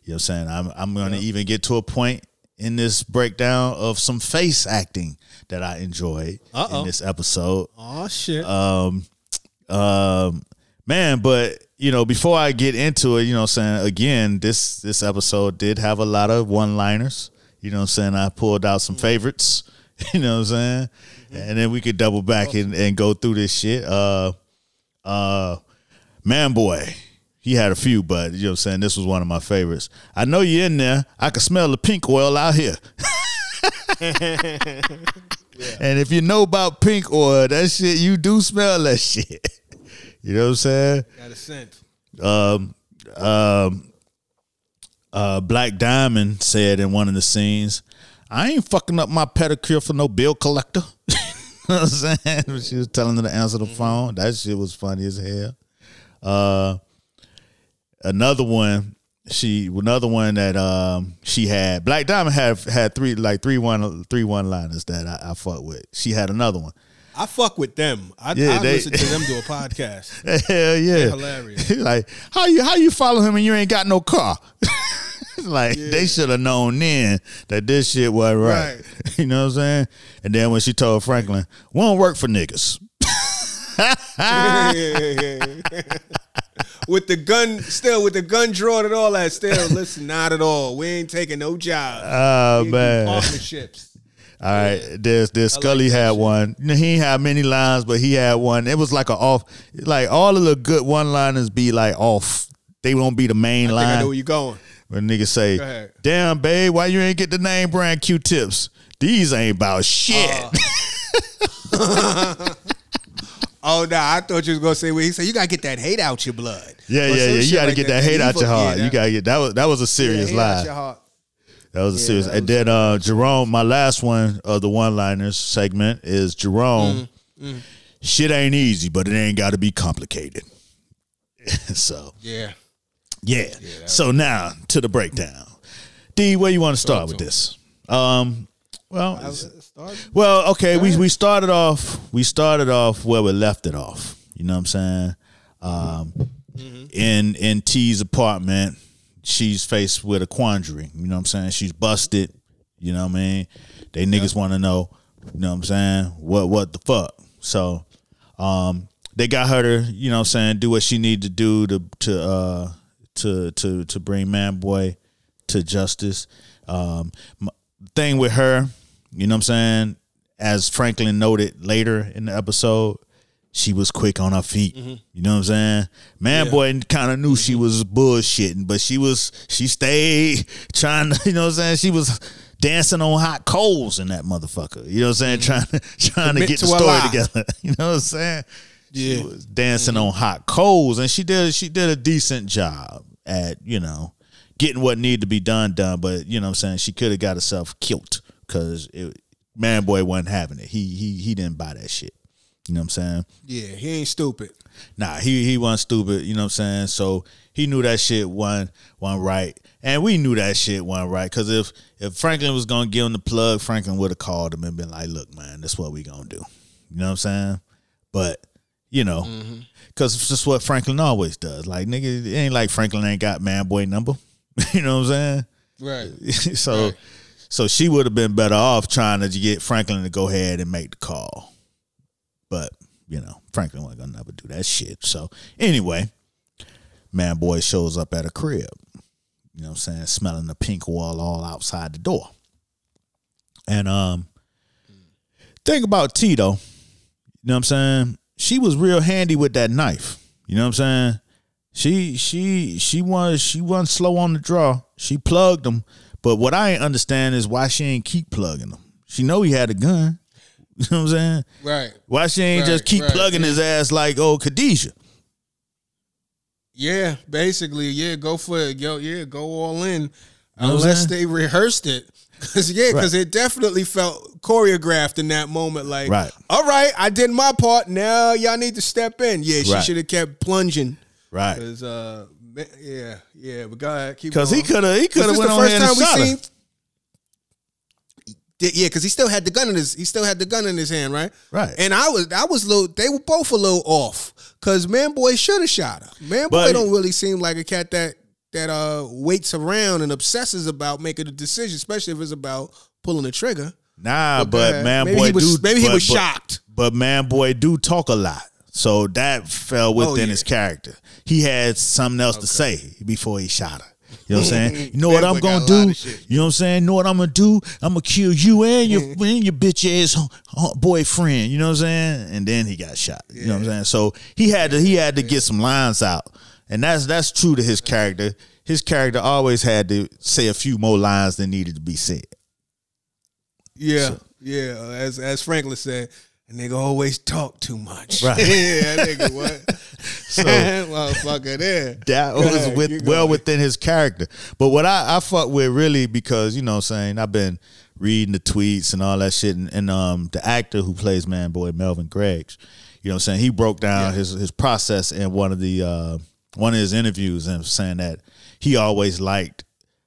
You know what I'm saying? I'm I'm gonna even get to a point in this breakdown of some face acting that I enjoyed
Uh-oh.
in this episode.
Oh shit.
Um um man, but you know, before I get into it, you know, what I'm saying again, this this episode did have a lot of one liners. You know, what I'm saying I pulled out some favorites. <laughs> You know, what I'm saying, and then we could double back and, and go through this shit. Uh, uh, man, boy, he had a few, but you know, what I'm saying this was one of my favorites. I know you're in there. I can smell the pink oil out here. <laughs> And if you know about pink oil, that shit, you do smell that shit. <laughs> You know what I'm saying?
Got a scent.
Um, um, uh, Black Diamond said in one of the scenes, I ain't fucking up my pedicure for no bill collector. <laughs> you know what I'm saying? She was telling her to answer the phone. That shit was funny as hell. Uh, another one, she another one that um she had Black Diamond had had three like three one three one liners that I, I fuck with. She had another one.
I fuck with them. I,
Yeah,
I
they-
listen to them do a <laughs> podcast.
Hell yeah,
hilarious. <laughs>
like how you how you follow him and you ain't got no car. <laughs> like they should have known then that this shit wasn't right.
Right. <laughs>
you know what I'm saying? And then when she told Franklin, "We don't work for niggas."
Yeah, yeah, yeah, yeah. <laughs> with the gun, still with the gun drawn and all that. Still, listen, not at all. We ain't taking no jobs.
Oh man.
partnerships.
All right, there's this Scully had one. He ain't had many lines, but he had one. It was like a off, like all of the good one liners be like off. They won't be the main
I think
line.
I know where you going.
When niggas say, "Damn, babe, why you ain't get the name brand Q-tips? These ain't about shit."
Uh, <laughs> Oh no, I thought you was gonna say what he said. You gotta get that hate out your blood.
yeah, yeah, yeah. You got to
like
get that, hate out your heart.
yeah,
you
that-
got to get that was that was a serious
out
lie. That was a
Yeah,
serious.
that
And then uh, Jerome, my last one of the one-liners segment is Jerome.
Mm,
Shit ain't easy, but it ain't got to be complicated. <laughs> so
Yeah.
Yeah. so now to the breakdown. D, where you want to start with this? Um, well,
I
well, okay. We we started off. We started off where we left it off. You know what I'm saying? Um, in in T's apartment, she's faced with a quandary. You know what I'm saying? She's busted. You know what I mean? They niggas want to know. You know what I'm saying? What what the fuck? So, um, they got her to you know what I'm saying do what she need to do to to uh to to to bring man boy to justice. Um, thing with her, you know what I'm saying? As Franklin noted later in the episode, she was quick on her feet. Mm-hmm. You know what I'm saying? Man boy kind of knew she mm-hmm. was bullshitting, but she was she stayed trying to, <laughs> you know what I'm saying? She was dancing on hot coals in that motherfucker. You know what I'm saying? Mm-hmm. Trying to <laughs> trying to get the
to a
story
lie.
together. <laughs> You know what I'm saying? She was dancing on hot coals and she did she did a decent job at, you know, getting what needed to be done done, but you know what I'm saying? She could have got herself killed cuz man boy wasn't having it. He he he didn't buy that shit. You know what I'm saying?
Yeah, he ain't stupid.
Nah, he he wasn't stupid, you know what I'm saying? So he knew that shit wasn't, wasn't right. And we knew that shit wasn't right. Cause if if Franklin was gonna give him the plug, Franklin would have called him and been like, look, man, that's what we gonna do. You know what I'm saying? But, you know, cause it's just what Franklin always does. Like, nigga, it ain't like Franklin ain't got man boy number. <laughs> you know what I'm saying?
Right. <laughs>
so
Right.
so she would have been better off trying to get Franklin to go ahead and make the call. But, you know, Franklin wasn't gonna never do that shit. So anyway, man boy shows up at a crib. You know what I'm saying? Smelling the pink oil all outside the door. And um think about Tito, you know what I'm saying? She was real handy with that knife. You know what I'm saying? She she she was she wasn't slow on the draw. She plugged him, but what I ain't understand is why she ain't keep plugging him. She know he had a gun. <laughs> You know what I'm saying?
Right.
Why she ain't just keep
right,
plugging
yeah.
his ass like old Khadijah?
Yeah, basically, yeah, go for it. Yo, yeah, go all in.
know
Unless they rehearsed it. Cause yeah, because it definitely felt choreographed in that moment. Like,
Right.
all right, I did my part. Now y'all need to step in. Yeah, she
Right.
should have kept plunging.
Right.
Cause uh, yeah, yeah. But God, keep
Because he could have he could have went
the
on
first time we
shot
seen? Yeah, because he still had the gun in his he still had the gun in his hand, right?
Right.
And I was I was a little they were both a little off. Cause man boy should have shot her. Man boy
But-
don't really seem like a cat that that uh waits around and obsesses about making a decision, especially if it's about pulling the trigger.
Nah,
But
but man
maybe
boy
he was,
do
maybe he
but-
was shocked.
But man boy do talk a lot. So that fell within
Oh, yeah.
his character. He had something else to say before he shot her. You know what I'm saying? <laughs> You know what I'm gonna
got a lot
do? You know what I'm saying? You know what I'm gonna do? I'm gonna kill you and your <laughs> and your bitch ass hu- hu- boyfriend. You know what I'm saying? And then he got shot. You know what I'm saying? So he had to he had to get some lines out, and that's that's true to his character. His character always had to say a few more lines than needed to be said.
Yeah, yeah. As as Franklin said, a nigga always talk too much.
Right. <laughs>
yeah, nigga what? <laughs>
So- <laughs>
motherfucker there.
that was
ahead,
with well within his character. But what I, I fuck with really because, you know what I'm saying, I've been reading the tweets and all that shit and, and um the actor who plays Man Boy, Melvin Greggs, you know what I'm saying, he broke down his his process in one of the uh one of his interviews and saying that he always liked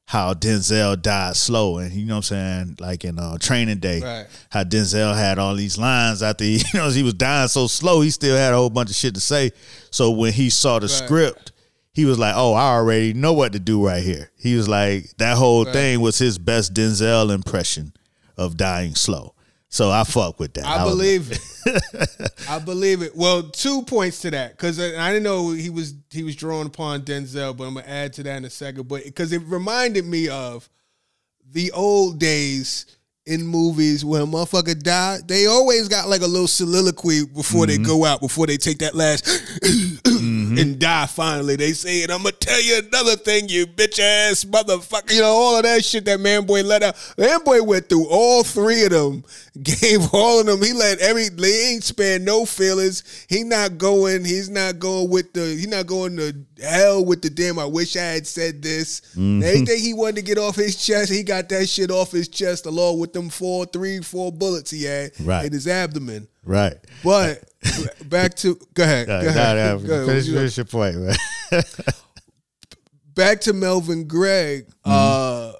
how Denzel died slow and you know what I'm saying, like in uh training day,
Right.
how Denzel had all these lines after he, <laughs> you know he was dying so slow, he still had a whole bunch of shit to say. So when he saw the script, he was like, "Oh, I already know what to do right here." He was like, that whole thing was his best Denzel impression of dying slow. So I fuck with that.
I
was-
believe it. <laughs> I believe it. Well, two points to that because I, I didn't know he was he was drawing upon Denzel, but I'm gonna add to that in a second. But because it reminded me of the old days in movies when a motherfucker died, they always got like a little soliloquy before they mm-hmm. go out, before they take that last Mm-hmm. and die finally. They say, and I'm gonna tell you another thing, you bitch ass motherfucker. You know, all of that shit that man boy let out. Man boy went through all three of them, <laughs> gave all of them. He let every they ain't spare no feelings. He not going, he's not going with the he not going to hell with the damn I wish I had said this. Mm-hmm. Everything he wanted to get off his chest, he got that shit off his chest along with them four, three, four bullets he had
Right.
in his abdomen.
Right.
But back to go ahead. Go
nah,
ahead. ahead.
finish, finish your point, man.
back to Melvin Gregg.
Mm-hmm.
Uh,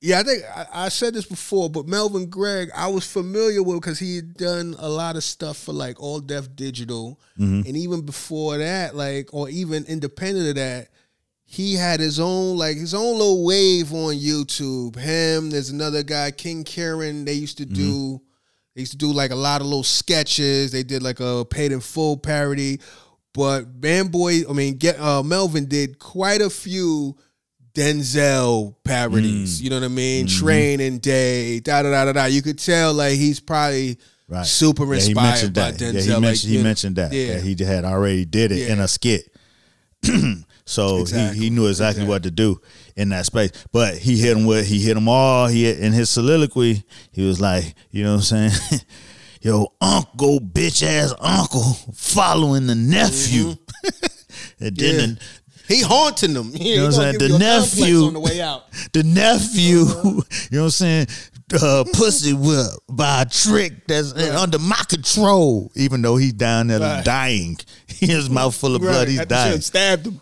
yeah, I think I, I said this before, but Melvin Gregg, I was familiar with because he had done a lot of stuff for like All Def Digital,
Mm-hmm.
and even before that, like or even independent of that, he had his own like his own little wave on YouTube. Him, there's another guy, King Karen. They used to
Mm-hmm.
do. They used to do like a lot of little sketches. They did like a paid in full parody. But Man Boy, I mean, get uh, Melvin did quite a few Denzel parodies.
Mm.
You know what I mean?
Mm-hmm.
Training Day, da da da da da. You could tell like he's probably
Right.
super
Yeah,
inspired by
that.
Denzel.
Yeah, he
Like,
mentioned,
you
he
know,
mentioned that.
Yeah.
that he had already did it in a skit. <clears throat> so
Exactly.
he, he knew exactly, what to do in that space. But he hit him with he hit them all. He in his soliloquy, he was like, you know what I'm saying? <laughs> Yo, uncle, bitch ass uncle, following the nephew. <laughs> and then
Mm-hmm. Yeah.
the,
He haunting them. Yeah,
know what I'm saying? The
you
nephew-
the out. <laughs>
the nephew, you know what I'm saying? Uh, pussy whip by a trick that's under my control. Even though he's down there
Right.
dying, his mouth full of blood, he's dying.
stabbed him.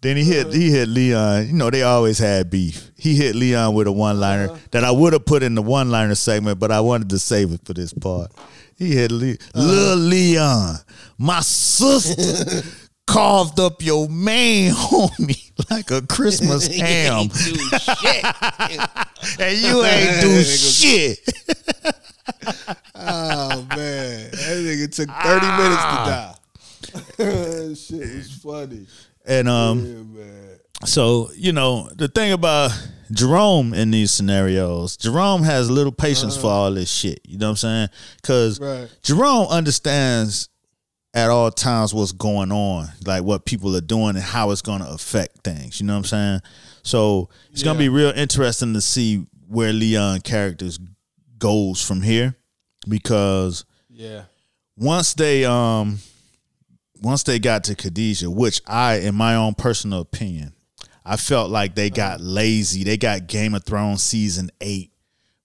Then he hit he hit Leon. You know they always had beef. He hit Leon with a one liner
Uh-huh.
that I would have put in the one liner segment, but I wanted to save it for this part. He hit Le-
Uh-huh.
Lil Leon, my sister <laughs> carved up your man <laughs> homie like a Christmas <laughs> ham, and you ain't do shit.
Oh man, that nigga took thirty
Ah.
minutes to die. Shit is funny.
And um,
Yeah.
So, you know, the thing about Jerome in these scenarios, Jerome has little patience for all this shit. You know what I'm saying? Because
Right.
Jerome understands at all times what's going on, like what people are doing and how it's going to affect things. You know what I'm saying? So it's going to be real interesting to see where Leon characters goes from here because
Yeah.
once they um once they got to Khadijah, which I, in my own personal opinion, I felt like they got uh-huh. lazy. They got Game of Thrones season eight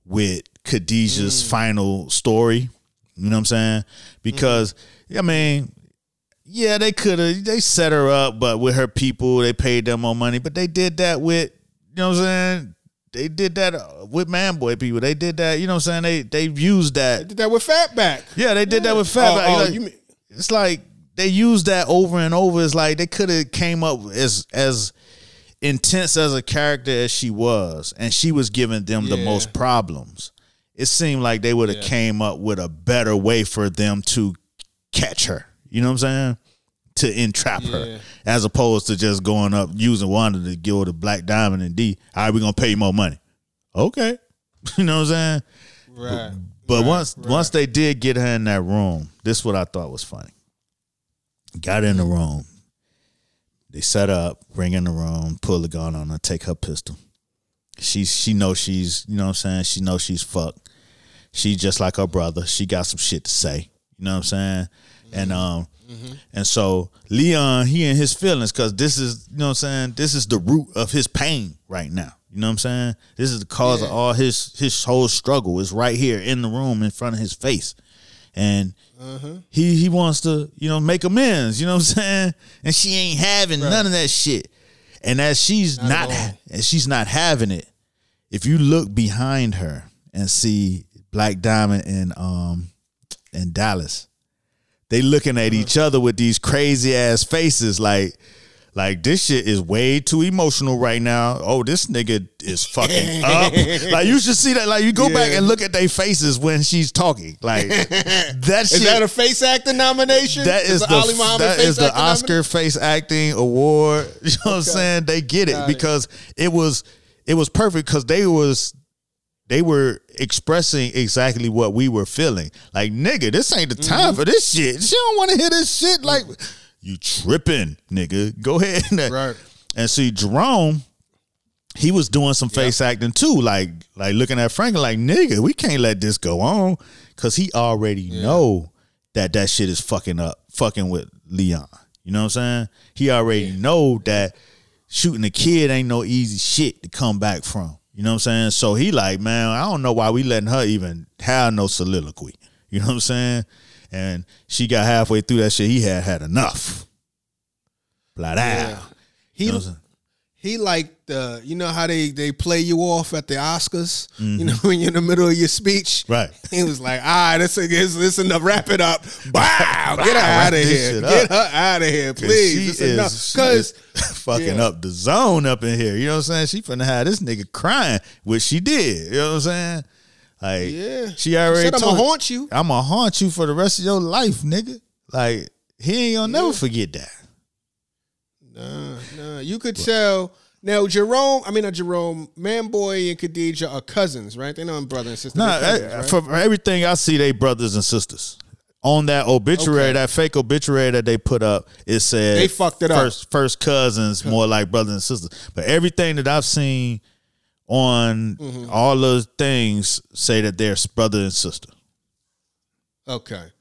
with Khadijah's mm. final story. You know what I'm saying? Because mm-hmm. I mean, yeah, they could have they set her up, but with her people, they paid them more money. But they did that with you know what I'm saying? They did that uh, with Man Boy people. They did that, you know what I'm saying? They they used that
Did that with Fatback.
yeah, they did that with Fatback.
Oh, oh,
Like, it's like they used that over and over. It's like they could have came up as as intense as a character as she was, and she was giving them the most problems. It seemed like they would have
Yeah.
came up with a better way for them to catch her. You know what I'm saying? To entrap
Yeah.
her, as opposed to just going up using Wanda to give her the black diamond and D. All right, we're gonna pay you more money. Okay, <laughs> you know what I'm saying?
Right.
But
Right,
once
right.
once they did get her in that room, this is what I thought was funny. Got in the room. They set up, bring in the room, pull the gun on her, take her pistol. She she knows she's you know what I'm saying. She knows she's fucked. She just like her brother. She got some shit to say. You know what I'm saying? And um and so Leon he in his feelings because this is you know what I'm saying. This is the root of his pain right now. You know what I'm saying? This is the cause of all his his whole struggle. Is right here in the room in front of his face, and he he wants to you know make amends. You know what I'm saying? And she ain't having none of that shit. And as she's
Not
not, as she's not having it, if you look behind her and see Black Diamond and um and Dallas, they looking at each other with these crazy ass faces like like this shit is way too emotional right now. Oh, this nigga is fucking <laughs> up. Like you should see that. Like you go back and look at their faces when she's talking. Like <laughs> that shit.
Is that a face acting nomination?
That is
the,
the
Ali Muhammad
that
face
is the Oscar face acting award. <laughs> You know what I'm saying? They get it
Got
because it was it was perfect because they was they were expressing exactly what we were feeling. Like nigga, this ain't the
Mm-hmm.
time for this shit. She don't want to hear this shit. Like you tripping, nigga. Go ahead. <laughs>
Right.
And see Jerome. He was doing some face acting too, like like looking at Franklin, like nigga, we can't let this go on, cause he already know that that shit is fucking up, fucking with Leon. You know what I'm saying? He already know that shooting a kid ain't no easy shit to come back from. You know what I'm saying? So he like, man, I don't know why we letting her even have no soliloquy. You know what I'm saying? And she got halfway through that shit. He had had enough. Blah
Yeah. He
You know what I'm saying?
he like the you know how they they play you off at the Oscars.
Mm-hmm.
You know <laughs> when you're in the middle of your speech.
Right. <laughs>
He was like, "All right, this is this enough. Wrap it up. <laughs> Wow, get her out of here. Get her out of here, please.
she is, she is fucking
yeah.
up the zone up in here. You know what I'm saying? She finna have this nigga crying, which she did. You know what I'm saying? Like,
Yeah.
she already
said, "I'ma haunt you."
I'm gonna haunt you for the rest of your life, nigga. Like, he ain't gonna never forget that.
Nah, nah. You could tell. Now Jerome, I mean not Jerome, Manboy and Khadijah are cousins, right? They know I'm brother and sister.
Nah,
cousins,
eh,
right?
from everything I see, they brothers and sisters. On that obituary,
Okay.
that fake obituary that they put up, it said
They fucked it up.
first, First cousins, more like brothers and sisters. But everything that I've seen on
Mm-hmm.
all those things say that they're brother and sister.
Okay.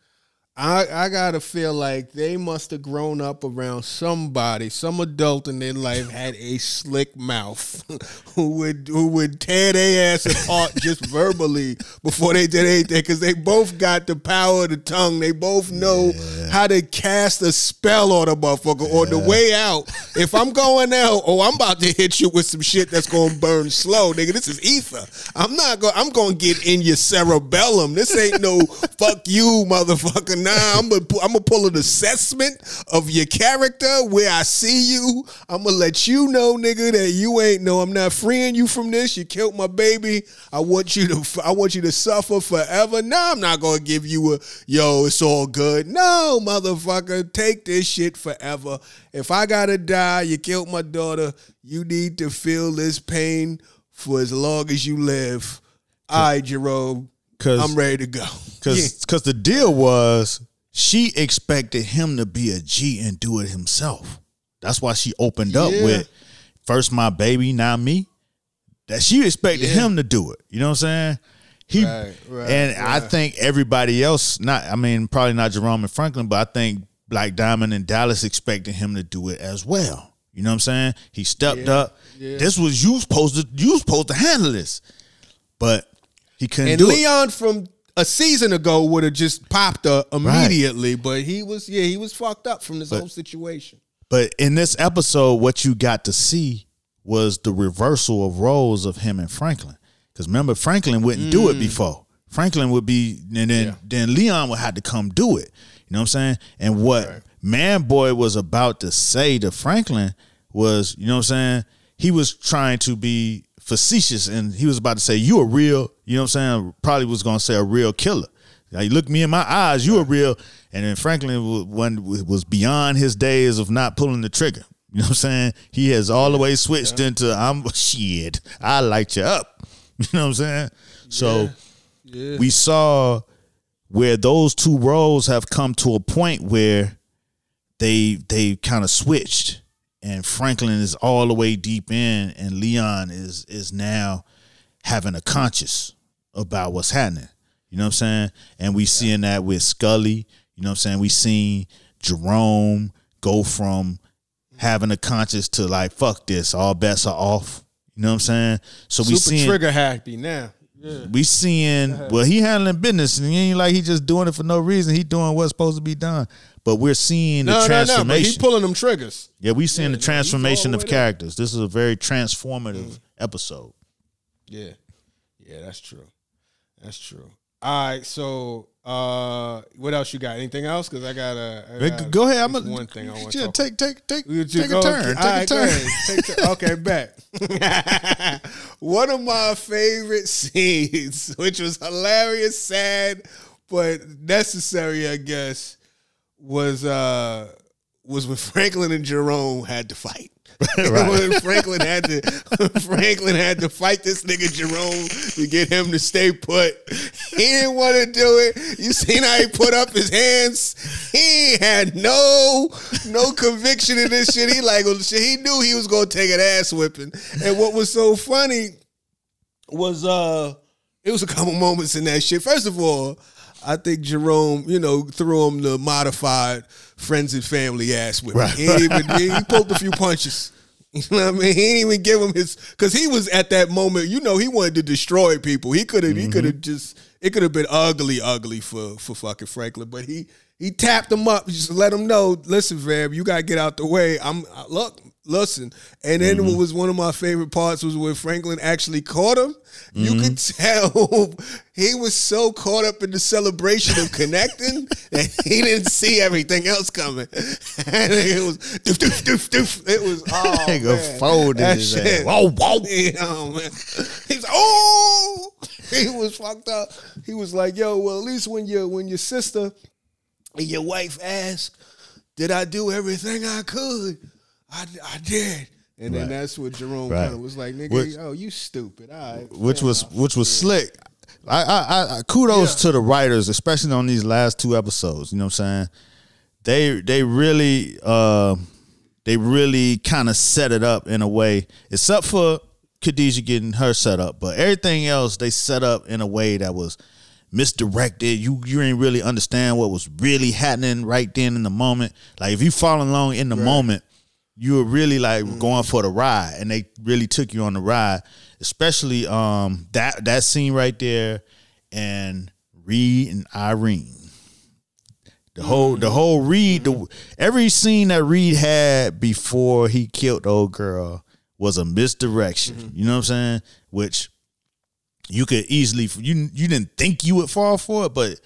I I gotta feel like they must have grown up around somebody, some adult in their life had a slick mouth <laughs> who would who would tear their ass apart just <laughs> verbally before they did anything because they both got the power of the tongue. They both know how to cast a spell on a motherfucker on the way out. If I'm going out, oh, I'm about to hit you with some shit that's gonna burn slow, nigga. This is ether. I'm not going. I'm gonna get in your cerebellum. This ain't no <laughs> fuck you, motherfucker. Nah, I'm gonna I'm gonna pull an assessment of your character where I see you. I'm gonna let you know, nigga, that you ain't no. I'm not freeing you from this. You killed my baby. I want you to. I want you to suffer forever. Nah, I'm not gonna give you a yo. It's all good. No, motherfucker, take this shit forever. If I gotta die, you killed my daughter. You need to feel this pain for as long as you live. All right, Jerome.
'Cause-
I'm ready to go.
Cause, cause the deal was she expected him to be a G and do it himself. That's why she opened up
Yeah.
with first my baby, now me. That she expected
Yeah.
him to do it. You know what I'm saying? He
Right, right,
and I think everybody else, not I mean, probably not Jerome and Franklin, but I think Black Diamond and Dallas expected him to do it as well. You know what I'm saying? He stepped
Yeah,
up.
yeah.
This was you supposed to you supposed to handle this. But he couldn't
And
do it.
Leon from a season ago would have just popped up immediately, but he was yeah, he was fucked up from this whole situation.
But in this episode, what you got to see was the reversal of roles of him and Franklin. Because remember, Franklin wouldn't do it mm. before. Franklin would be, and then
Yeah.
then Leon would have to come do it. You know what I'm saying? And what Man Boy was about to say to Franklin was, you know what I'm saying? He was trying to be facetious, and he was about to say, "You a real," you know what I'm saying? Probably was gonna say a real killer. Like, look me in my eyes, you are real. And then Franklin wa- one was beyond his days of not pulling the trigger. You know what I'm saying? He has all the way switched into I'm shit. I light you up. <laughs> You know what I'm saying? So
Yeah.
we saw where those two roles have come to a point where they they kind of switched and Franklin is all the way deep in and Leon is is now having a conscious about what's happening. You know what I'm saying? And we seeing that with Scully, you know what I'm saying? We seen Jerome go from having a conscious to like fuck this, all bets are off. You know what I'm saying? So we
Super
seeing
trigger happy now. Yeah.
we seeing well he handling business and he ain't like he just doing it for no reason. He doing what's supposed to be done. But we're seeing the
No, no, no. But
transformation.
he pulling them triggers.
yeah, we seeing
Yeah,
the
no, he's all
transformation of
way there.
characters. This is a very transformative episode.
Yeah. Yeah, that's true. That's true. All right, so uh what else you got? Anything else? Because I got a
Go ahead. I'm
a one thing I want to
yeah,
talk
take take take take a turn.
okay,
Take
all
a
right,
turn.
Take okay, bet. <laughs> One of my favorite <laughs> scenes, which was hilarious, sad, but necessary, I guess, was uh was when <laughs> Franklin and Jerome had to fight. <laughs> When Franklin had to Franklin had to fight this nigga Jerome to get him to stay put. He didn't want to do it. You seen how he put up his hands? He had no no conviction in this shit. He like well, shit. He knew he was gonna take an ass whipping. And what was so funny was uh it was a couple moments in that shit. First of all, I think Jerome, you know, threw him the modified friends and family ass whipping. He, ain't even, he, he pulled a few punches. <laughs> You know what I mean? He didn't even give him his because he was at that moment. You know, he wanted to destroy people. He could have. He could have mm-hmm. just. It could have been ugly, ugly for for fucking Franklin. But he he tapped him up, just let him know. Listen, Fab, you gotta get out the way. I'm look, listen. And then what mm-hmm. was one of my favorite parts was when Franklin actually caught him. You could mm-hmm. tell <laughs> he was so caught up in the celebration of connecting <laughs> that he didn't see everything else coming. <laughs> And it was doof doof doof doof. It was oh man.
folded
That
his
shit.
Whoa, whoa.
Oh man. He's oh he was fucked up. He was like, yo, well, at least when your when your sister and your wife asked, did I do everything I could? I, I did. And then
Right.
that's what Jerome
Right.
kind of was like, nigga,
Which-
oh, you stupid. All right.
which was which was slick. I, I, I kudos to the writers, especially on these last two episodes. You know what I'm saying? They they really uh, they really kind of set it up in a way, except for Khadijah getting her set up, but everything else they set up in a way that was misdirected. You you ain't really understand what was really happening right then in the moment. Like if you follow along in the moment, you were really like mm. going for the ride, and they really took you on the ride. Especially um that that scene right there, and Reed and Irene. The whole the mm. whole Reed the mm-hmm. every scene that Reed had before he killed the old girl was a misdirection. Mm-hmm. You know what I'm saying? Which you could easily you you didn't think you would fall for it, but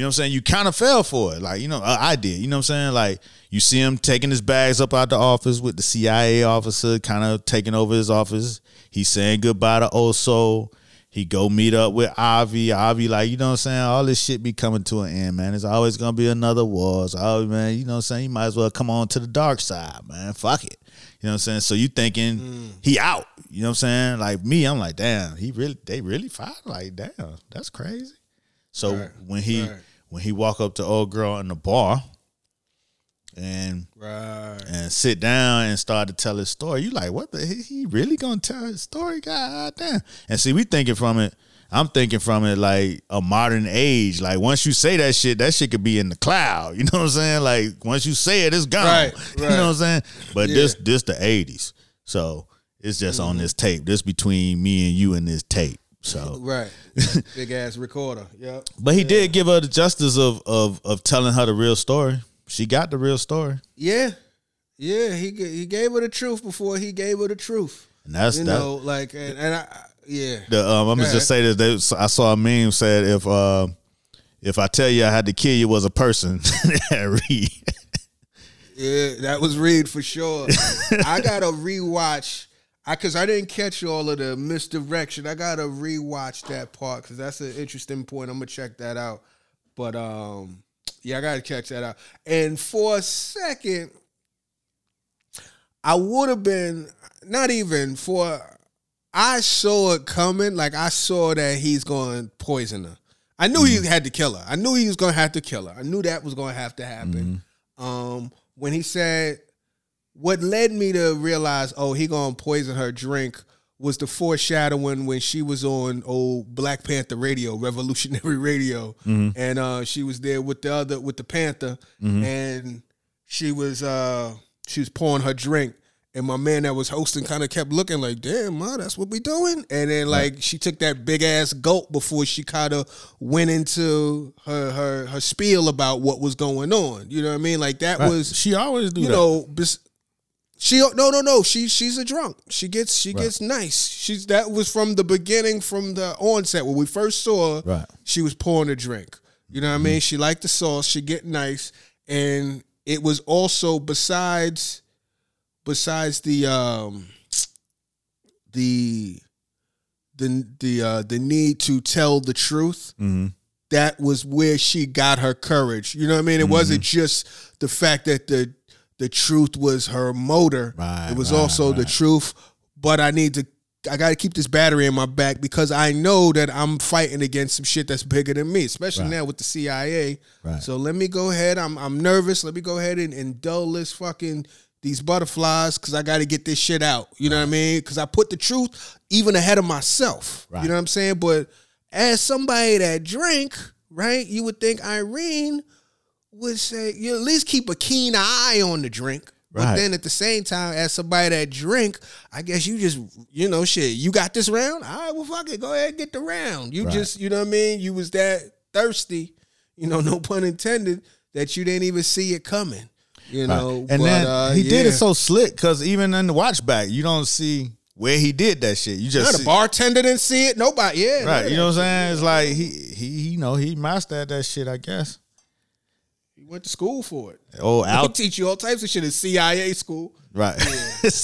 you know what I'm saying. You kind of fell for it, like you know I I did. You know what I'm saying? Like you see him taking his bags up out the office with the CIA officer, kind of taking over his office. He's saying goodbye to Oso. He go meet up with Avi. Avi, like, you know what I'm saying? All this shit be coming to an end, man. It's always gonna be another war. It's always, man, you know what I'm saying? You might as well come on to the dark side, man. Fuck it. You know what I'm saying? So you thinking mm. he out. You know what I'm saying? Like me, I'm like, damn, he really they really fought? Like, damn, that's crazy. So
Right,
when he
right.
When he walk up to old girl in the bar and
Right.
and sit down and start to tell his story. You like, what the he, he really gonna tell his story? God damn. And see, we thinking from it, I'm thinking from it like a modern age. Like once you say that shit, that shit could be in the cloud. <laughs> You know what I'm saying? Like once you say it, it's gone.
Right, <laughs>
You know what I'm saying? But
Yeah.
this this the 80s. So it's just on mm-hmm. this tape. This between me and you and this tape. So <laughs>
Right. Big ass recorder. Yep.
but he did give her the justice of of of telling her the real story. She got the real story.
Yeah. Yeah. He he gave her the truth before he gave her the truth.
And that's
You
that,
know, like and, and I yeah.
The, um, I'm gonna just say this. They, I saw a meme said if uh, if I tell you I had to kill you was a person, <laughs> read.
Yeah, that was Reed for sure. <laughs> I gotta rewatch. I cause I didn't catch all of the misdirection. I gotta rewatch that part because that's an interesting point. I'm gonna check that out. But um, yeah, I gotta catch that out. And for a second, I would have been not even for. I saw it coming. Like I saw that he's going to poison her. I knew he had to kill her. I knew he was going to have to kill her. I knew that was going to have to happen. Um, when he said, what led me to realize, oh, he to poison her drink was the foreshadowing when she was on old Black Panther radio, Revolutionary <laughs> Radio, and uh, she was there with the other with the Panther, and she was uh, she was pouring her drink, and my man that was hosting kind of kept looking like, "Damn, ma, that's what we doing." And then like she took that big ass gulp before she kind of went into her her her spiel about what was going on. You know what I mean? Like that
Right.
was
she always do
you
that.
know, bes- she no no no she she's a drunk. She gets she
Right.
gets nice. She's that was from the beginning, from the onset when we first saw her.
Right.
She was pouring a drink. You know what I mean? She liked the sauce. She get nice, and it was also besides besides the um the the the uh the need to tell the truth
hmm
that was where she got her courage. You know what I mean? It wasn't
Mm-hmm.
just the fact that the the truth was her motor.
Right,
it was
right,
also the truth. But I need to I gotta keep this battery in my back because I know that I'm fighting against some shit that's bigger than me, especially
Right.
now with the CIA.
Right.
So let me go ahead. I'm I'm nervous. Let me go ahead and, and dull this fucking these butterflies because I got to get this shit out. You know what I mean? Because I put the truth even ahead of myself.
Right.
You know what I'm saying? But as somebody that drink, right, you would think Irene would say you at least keep a keen eye on the drink. But then at the same time, as somebody that drink, I guess you just, you know, shit, you got this round? All right, well, fuck it. Go ahead and get the round. You
Right.
just, you know what I mean? You was that thirsty, you know, <laughs> no pun intended, that you didn't even see it coming. You know,
and
but,
then
uh,
he did it so slick because even in the watch back, you don't see where he did that shit. You just
the bartender didn't see it. Nobody, yeah,
right.
yeah.
You know what I'm saying? It's like he he you know he mastered that shit. I guess.
Went to school for it.
Oh,
They
out
teach you all types of shit at CIA school.
right.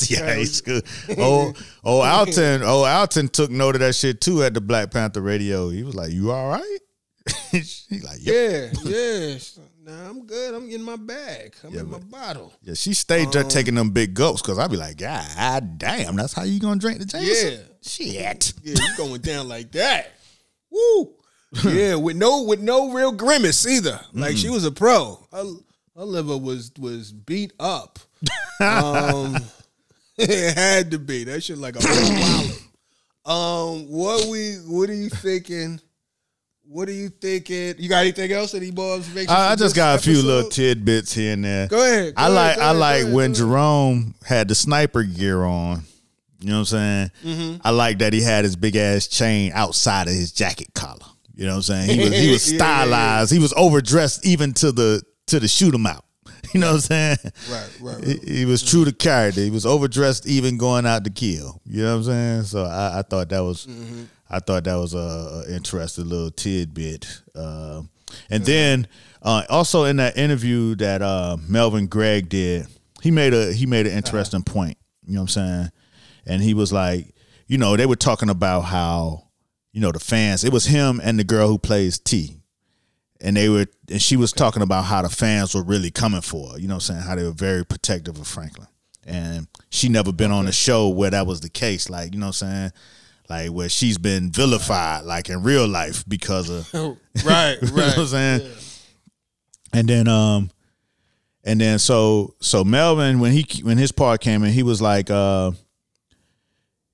yeah, <laughs> he's good. Oh, oh, <laughs> Alton. Oh, Alton took note of that shit too at the Black Panther radio. He was like, "You all right?" <laughs> He's like, "Yep."
Yeah, yeah. Nah, I'm good. I'm in my bag. I'm
Yeah,
in my bottle.
Yeah, she stayed there
Um,
taking them big gulps because I'd be like, God damn, that's how you gonna drink the Jameson?
Yeah.
Shit.
Yeah, you going down like that. Woo. <laughs> yeah, with no with no real grimace either. Like she was a pro. Her, her liver was was beat up. Um <laughs> it had to be. That shit like a whole. Um, what we what are you thinking? What are you thinking? You got anything else? Any more observations?
I, I just got a few little tidbits here and there.
Go ahead. go
I like
go
I like
ahead,
when. Jerome had the sniper gear on. You know what I'm saying?
Mm-hmm.
I like that he had his big ass chain outside of his jacket collar. You know what I'm saying? He was he was <laughs>
Yeah, yeah,
stylized. He was overdressed even to the to the shoot him out. <laughs> You know what I'm saying?
Right, right,
He,
right.
he was true to character. He was overdressed even going out to kill. You know what I'm saying? So I, I thought that was
Mm-hmm.
I thought that was a, a interesting little tidbit. Uh, and then uh, also in that interview that uh, Melvin Gregg did, he made a he made an interesting point. You know what I'm saying? And he was like, you know, they were talking about how, you know, the fans. It was him and the girl who plays T. And they were and she was talking about how the fans were really coming for her, you know what I'm saying? How they were very protective of Franklin. And she never been on a show where that was the case like you know what I'm saying? Like where she's been vilified like in real life because of <laughs>
right, <laughs>
you know what I'm
right.
saying and then um and then so so Melvin when he when his part came in he was like uh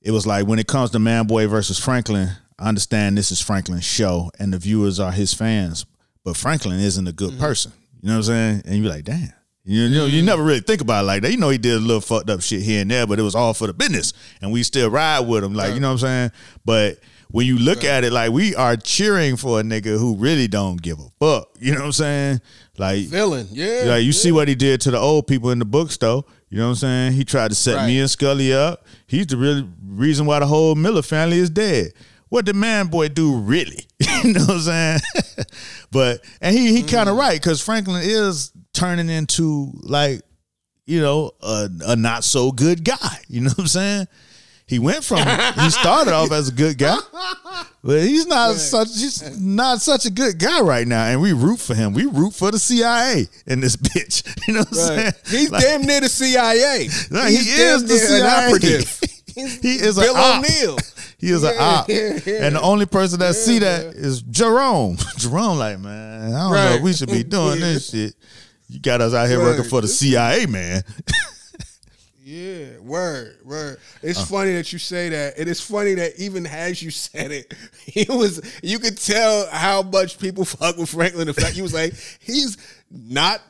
it was like when it comes to Man Boy versus Franklin I understand this is Franklin's show and the viewers are his fans but Franklin isn't a good mm-hmm. person you know what I'm saying and you're like damn you know, you mm-hmm. never really think about it like that. You know, he did a little fucked up shit here and there, but it was all for the business, and we still ride with him. Like, you know what I'm saying? But when you look at it, like we are cheering for a nigga who really don't give a fuck. You know what I'm saying? Like,
Villain, yeah.
like you
yeah.
see what he did to the old people in the bookstore. You know what I'm saying? He tried to set me and Scully up. He's the real reason why the whole Miller family is dead. What did man boy do really? <laughs> you know what I'm saying? <laughs> but and he he mm. kind of right because Franklin is turning into like you know a, a not so good guy. You know what I'm saying? he went from he started off as a good guy, <laughs> but he's not such he's not such a good guy right now. And we root for him. We root for the CIA in this bitch. You know what I'm saying?
He's
Like,
damn near the CIA.
No, he is the
an
CIA.
operative.
he is
Bill. O'Neill.
He is an op. <laughs> And the only person that see that is Jerome. <laughs> Jerome, like, man, I don't know
Right.
if we should be doing this shit. You got us out here
Right.
working for the CIA, man.
Yeah, word, word. It's
Uh.
funny that you say that. It is funny that even as you <laughs> said it, he was you could tell how much people fuck with Franklin. The fact he was like, he's not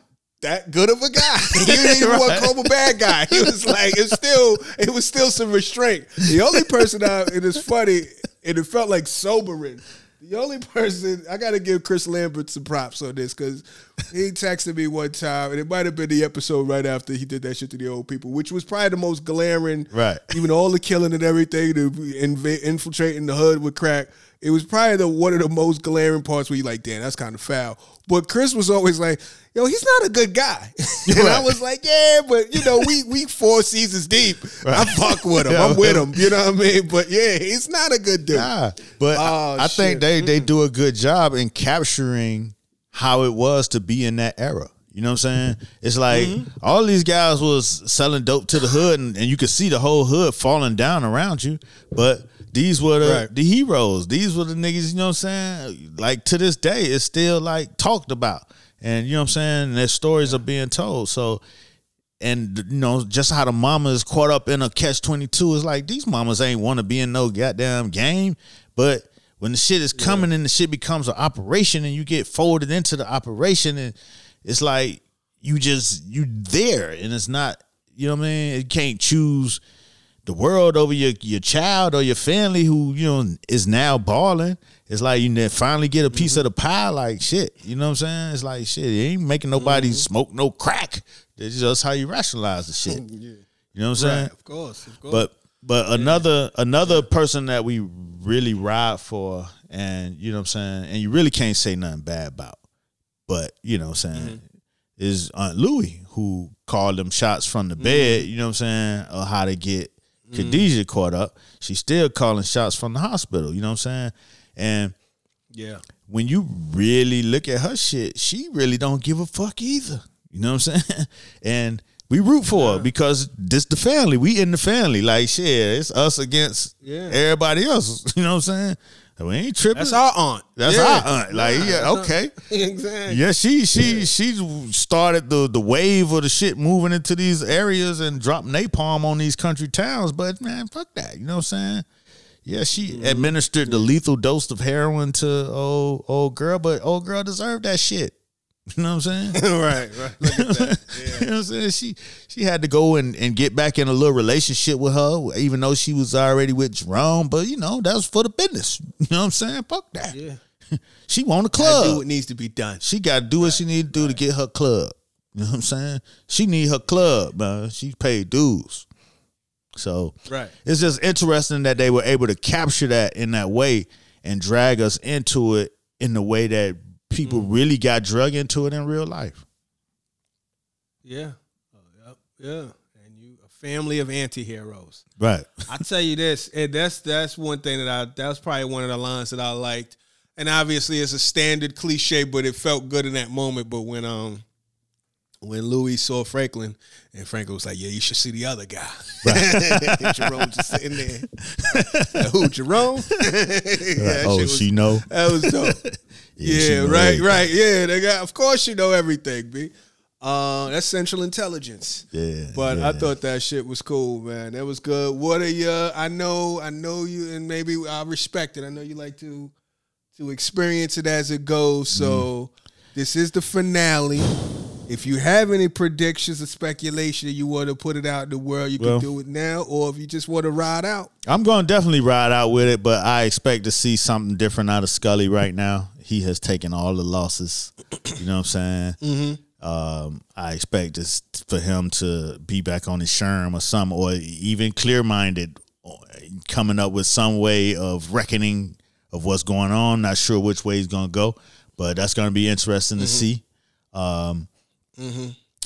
that good of a guy. <laughs> He didn't even want to call him a bad guy. He was like, it's still it was still some restraint. The only person I it is funny, and it felt like sobering. The only person I gotta give Chris Lambert some props on this because he texted me one time, and it might have been the episode right after he did that shit to the old people, which was probably the most glaring.
Right.
Even all the killing and everything, the inv- infiltrating the hood with crack. It was probably the one of the most glaring parts where you like, damn, that's kind of foul. But Chris was always like, yo, he's not a good guy. <laughs> and I was like, yeah, but you know, we we four seasons deep. I fuck with him. <laughs> I'm with him. You know what I mean? But yeah, he's not a good dude.
Nah, but
Oh,
I, I think they they do a good job in capturing how it was to be in that era. You know what I'm saying? It's like
Mm-hmm.
all these guys was selling dope to the hood, and, and you could see the whole hood falling down around you. But these were the,
Right.
the heroes. These were the niggas. You know what I'm saying? Like to this day, it's still like talked about, and you know what I'm saying. And their stories are being told. So and you know just how the mamas caught up in a catch 22 is like these mamas ain't want to be in no goddamn game but when the shit is coming and the shit becomes an operation and you get folded into the operation and it's like you just you there and it's not you know what i mean you can't choose the world over your your child or your family who you know is now balling. It's like you finally get a piece mm-hmm. of the pie. Like shit, you know what I'm saying? It's like shit. It ain't making nobody mm-hmm. smoke no crack. That's just how you rationalize the shit. <laughs> You know what I'm saying?
Of course, of course.
But but another another person that we really ride for, and you know what I'm saying, and you really can't say nothing bad about. But you know what I'm saying mm-hmm. is Aunt Louie who called them shots from the bed. You know what I'm saying, or how to get Mm-hmm. Khadijah caught up. She's still calling shots from the hospital. You know what I'm saying, and
yeah,
when you really look at her shit, she really don't give a fuck either. You know what I'm saying? <laughs> And we root for her because this the family. We in the family. Like shit, it's us against
Yeah.
everybody else. <laughs> You know what I'm saying? We ain't tripping.
that's our aunt.
That's
yeah.
our aunt. Like, yeah, okay. <laughs>
exactly.
Yeah, she she she started the the wave of the shit moving into these areas and dropped napalm on these country towns. But man, fuck that. You know what I'm saying? Yeah, she
Mm-hmm.
administered the lethal dose of heroin to old old girl, but old girl deserved that shit. You know what I'm saying? <laughs>
right, right. Look at that. <laughs>
you know what I'm saying? She she had to go and, and get back in a little relationship with her, even though she was already with Jerome. But you know, that was for the business. <laughs> You know what I'm saying? Fuck that.
Yeah.
She want a
Gotta
club.
do what needs to be done.
She got to do what she need to do to get her club. You know what I'm saying? She need her club, man. She paid dues. So
Right.
it's just interesting that they were able to capture that in that way and drag us into it in the way that people really got drug into it in real life.
Yeah. Oh. Yeah. And you a family of anti-heroes.
Right.
I tell you this, and that's that's one thing that I that's probably one of the lines that I liked. And obviously it's a standard cliche, but it felt good in that moment. But when um when Louie saw Franklin and Franklin was like, Yeah, you should see the other guy. And <laughs> Jerome just sitting there. Like, Who, Jerome? <laughs> Yeah, that
oh,
was-
she know.
That was dope.
Yeah,
right,
everything.
right. Yeah, they got. Of course, you know everything, b. Uh, that's Central Intelligence.
Yeah,
but
yeah.
I thought that shit was cool, man. That was good. What are you? I know, I know you, and maybe I respect it. I know you like to to experience it as it goes. So
Mm.
this is the finale. If you have any predictions or speculation you want to put it out in the world, you
Well-
can do it now, or if you just want to ride out.
I'm going to definitely ride out with it, but I expect to see something different out of Scully right now. He has taken all the losses. <clears throat> You know what I'm saying? Mm-hmm. Um, I expect this for him to be back on his sherm or some, or even clear minded, coming up with some way of reckoning of what's going on. Not sure which way he's going to go, but that's going to be interesting to see. Um,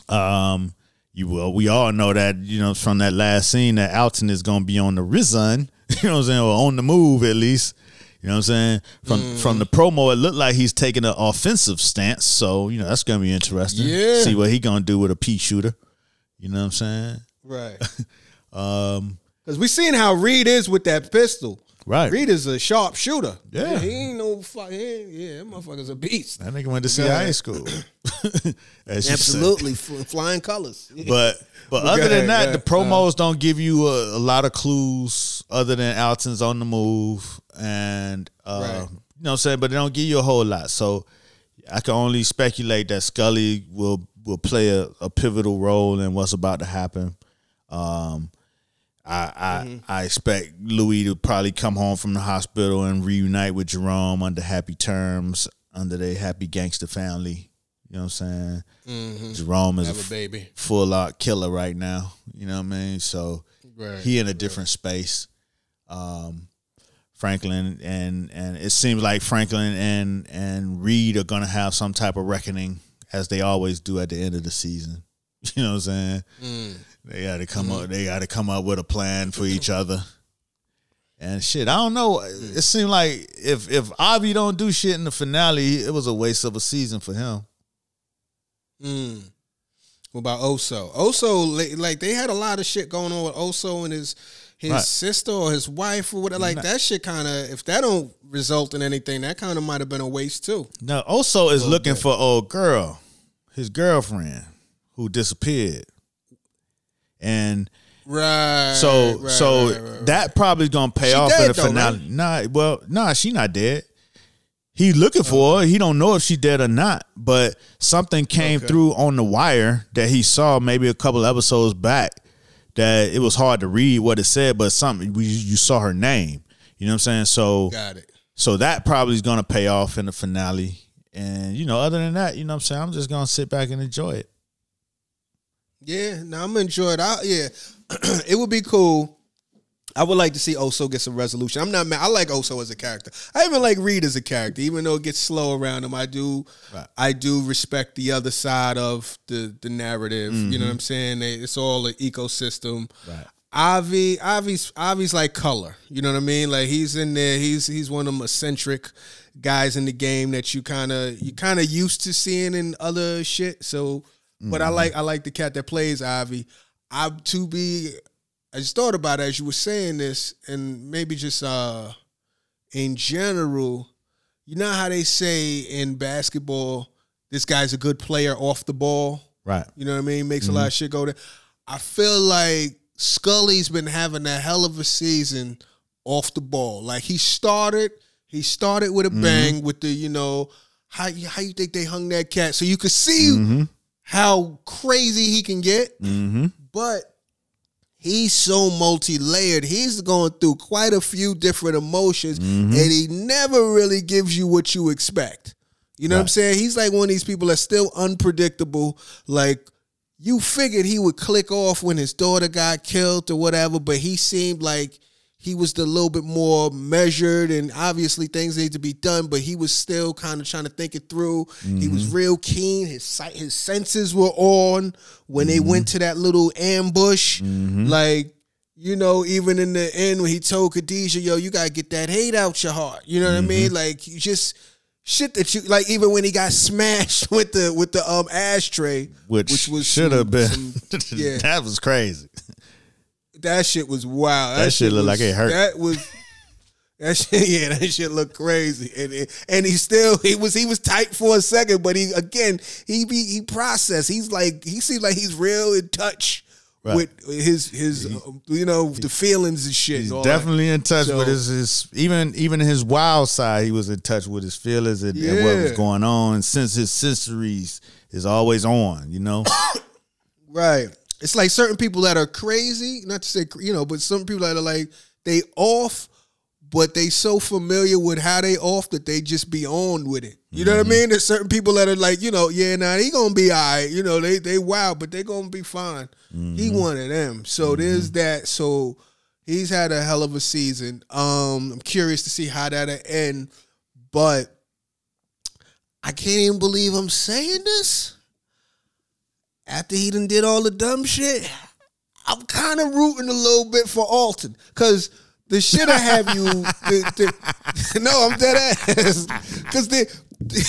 um, you will. We all know that you know from that last scene that Alton is going to be on the risen. <laughs> You know what I'm saying, or on the move at least. You know what I'm saying? From
Mm.
from the promo, it looked like he's taking an offensive stance. So you know that's going to be interesting.
Yeah.
See what he going to do with a pea shooter. You know what I'm saying?
Right. <laughs>
Um,
Because we seen how Reed is with that pistol.
right.
Reed is a sharp shooter.
Yeah.
He ain't no fuck. He ain't, yeah, that motherfucker's a beast.
That nigga went to CIA
ahead.
school. <coughs> <coughs>
Absolutely. Fl- flying colors. <laughs>
But but other than that,
yeah.
the promos don't give you a, a lot of clues other than Alton's on the move and uh,
Right.
you know what I'm saying, but they don't give you a whole lot. So I can only speculate that Scully will will play a, a pivotal role in what's about to happen. Um, I I,
Mm-hmm.
I expect Louie to probably come home from the hospital and reunite with Jerome under happy terms, under their happy gangster family. You know what I'm saying? Jerome is
Mm-hmm. Have
a
baby.
full out killer right now. You know what I mean? So
Right.
he in a different space. Um, Franklin and and it seems like Franklin and and Reed are gonna have some type of reckoning as they always do at the end of the season. <laughs> You know what I'm saying?
Mm.
They got to come up. They got to come up with a plan for each other. And shit, I don't know. It seemed like if if Avi don't do shit in the finale, it was a waste of a season for him.
Mm. What about Oso? Oso, like they had a lot of shit going on with Oso and his his
Right.
sister or his wife or whatever. Like that shit kind of, if that don't result in anything, that kind of might have been a waste too.
Now, Oso is looking
bit.
for old girl, his girlfriend who disappeared, and
Right.
so
right,
so
right, right,
that probably gonna pay
She
off in the
though,
finale. Nah, well, nah, she not dead. He looking for her. He don't know if she dead or not. But something came
Okay.
through on the wire that he saw maybe a couple episodes back that it was hard to read what it said, but something we you saw her name. You know what I'm saying? So
got it.
so that probably is gonna pay off in the finale. And you know, other than that, you know what I'm saying? I'm just gonna sit back and enjoy it.
Yeah, no, I'm enjoying. It. I yeah, <clears throat> it would be cool. I would like to see Oso get some resolution. I'm not mad. I like Oso as a character. I even like Reed as a character, even though it gets slow around him. I do,
Right.
I do respect the other side of the the narrative. You know mm-hmm. what I'm saying? They- It's all an ecosystem.
Right.
Avi, Avi's, Avi's like color. You know what I mean? Like he's in there. He's he's one of them eccentric guys in the game that you kind of you kind of used to seeing in other shit. So, but I mm-hmm. like I like the cat that plays Avi. I'm to be. I just thought about it as you were saying this, and maybe just uh in general. You know how they say in basketball, this guy's a good player off the ball.
Right.
You know what I mean? Makes a lot of shit go there. I feel like Scully's been having a hell of a season off the ball. Like he started, he started with a bang with the, you know, how you how you think they hung that cat? So you could see how crazy he can get,
Mm-hmm.
but he's so multi-layered. He's going through quite a few different emotions, mm-hmm. and he never really gives you what you expect. You know what I'm saying? He's like one of these people that's still unpredictable. Like you figured he would click off when his daughter got killed or whatever, but he seemed like he was the little bit more measured and obviously things need to be done, but he was still kind of trying to think it through. He was mm-hmm. real keen. His sight, his senses were on when they went mm-hmm. to that little ambush. Mm-hmm. Like, you know, even in the end when he told Khadijah, yo, you gotta get that hate out your heart. You know what I mean? Like you just shit that you like even when he got smashed <laughs> with the with the um ashtray,
Which,
was
should have been.
some- <laughs> yeah.
that was crazy.
That shit was wild.
That shit looked like it hurt.
That was that shit. <laughs> Yeah, that shit looked crazy. And and- and he still he was he was tight for a second, but he again he be he processed. He's like he seems like he's real in touch
Right.
with his his um, you know the feelings and shit.
He's
and all that.
definitely in touch
So-
with his, his even even his wild side. He was in touch with his feelings and, and what was going on. Since his sensories is always on, you know. <coughs>
Right. It's like certain people that are crazy, not to say you know, but some people that are like they off, but they so familiar with how they off that they just be on with it. You know what I mm-hmm. mean? There's certain people that are like, you know, yeah, nah, he gonna be all right. You know, they they wild, but they gonna be fine. He mm-hmm. one of them. So mm-hmm. there's that. So he's had a hell of a season. Um, I'm curious to see how that'll end, but I can't even believe I'm saying this. After he done did all the dumb shit, I'm kind of rooting a little bit for Alton because the shit I have you. The, the, <laughs> no, I'm dead ass because the. <laughs>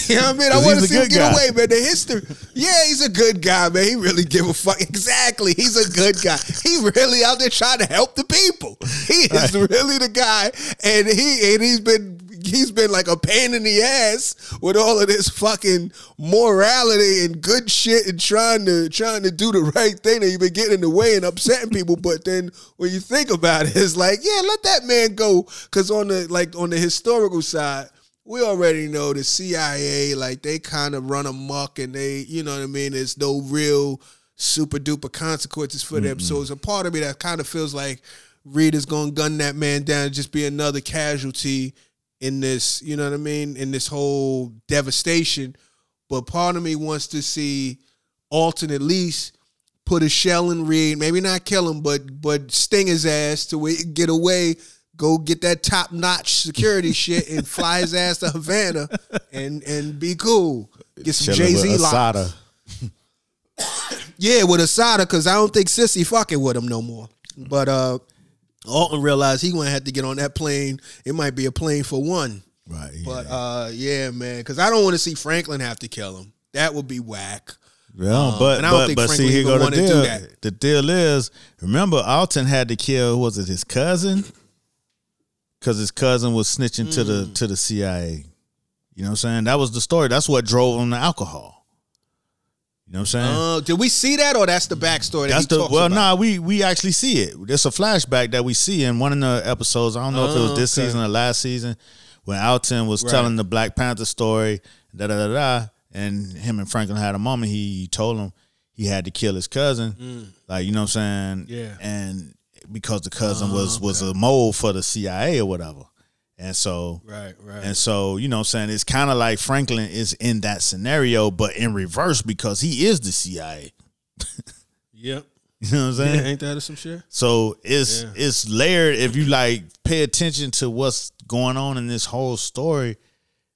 You know what I mean? I want to see him get
guy.
away, man. The history. Yeah, he's a good guy, man. He really give a fuck. Exactly. He's a good guy. He really out there trying to help the people. He is really the guy. And he and he's been he's been like a pain in the ass with all of this fucking morality and good shit and trying to trying to do the right thing and you've been getting in the way and upsetting people. <laughs> But then when you think about it, it's like, yeah, let that man go. Cause on the like on the historical side, we already know the CIA, like they kind of run amok and they, you know what I mean? There's no real super duper consequences for them. So it's a part of me that kind of feels like Reed is gonna gun that man down and just be another casualty in this, you know what I mean, in this whole devastation. But part of me wants to see Alton at least put a shell in Reed, maybe not kill him, but but sting his ass to where he can get away, go get that top notch security <laughs> shit, and fly his ass to Havana and and be cool. Get some Jay Z locks. <coughs> Yeah, with Assata, because I don't think Sissy fucking with him no more. But uh Alton realized he gonna have to get on that plane. It might be a plane for one.
Right.
But
yeah.
uh yeah, man, because I don't want to see Franklin have to kill him. That would be whack.
Yeah, but
um, and I don't
but,
think
but
Franklin
see here go the deal.
that.
The deal is, remember Alton had to kill was it his cousin? Because his cousin was snitching to
Mm.
the to the CIA. You know what I'm saying? That was the story. That's what drove him to alcohol. You know what I'm saying?
Uh, did we see that, or that's the backstory? That
That's
he
the well,
about?
nah, we we actually see it. There's a flashback that we see in one of the episodes. I don't know if it was this
okay.
season or last season when Alton was
Right.
telling the Black Panther story, da da da da, and him and Franklin had a moment. He told him he had to kill his cousin, like you know what I'm saying,
Mm. Yeah.
and because the cousin
Oh,
was was a mole for the CIA or whatever, and so
Right, right.
and so, you know what I'm saying? It's kind of like Franklin is in that scenario, but in reverse because he is the CIA.
yep. <laughs>
You know what I'm saying?
Yeah, ain't that some shit?
So it's
Yeah.
it's layered. If you like pay attention to what's going on in this whole story,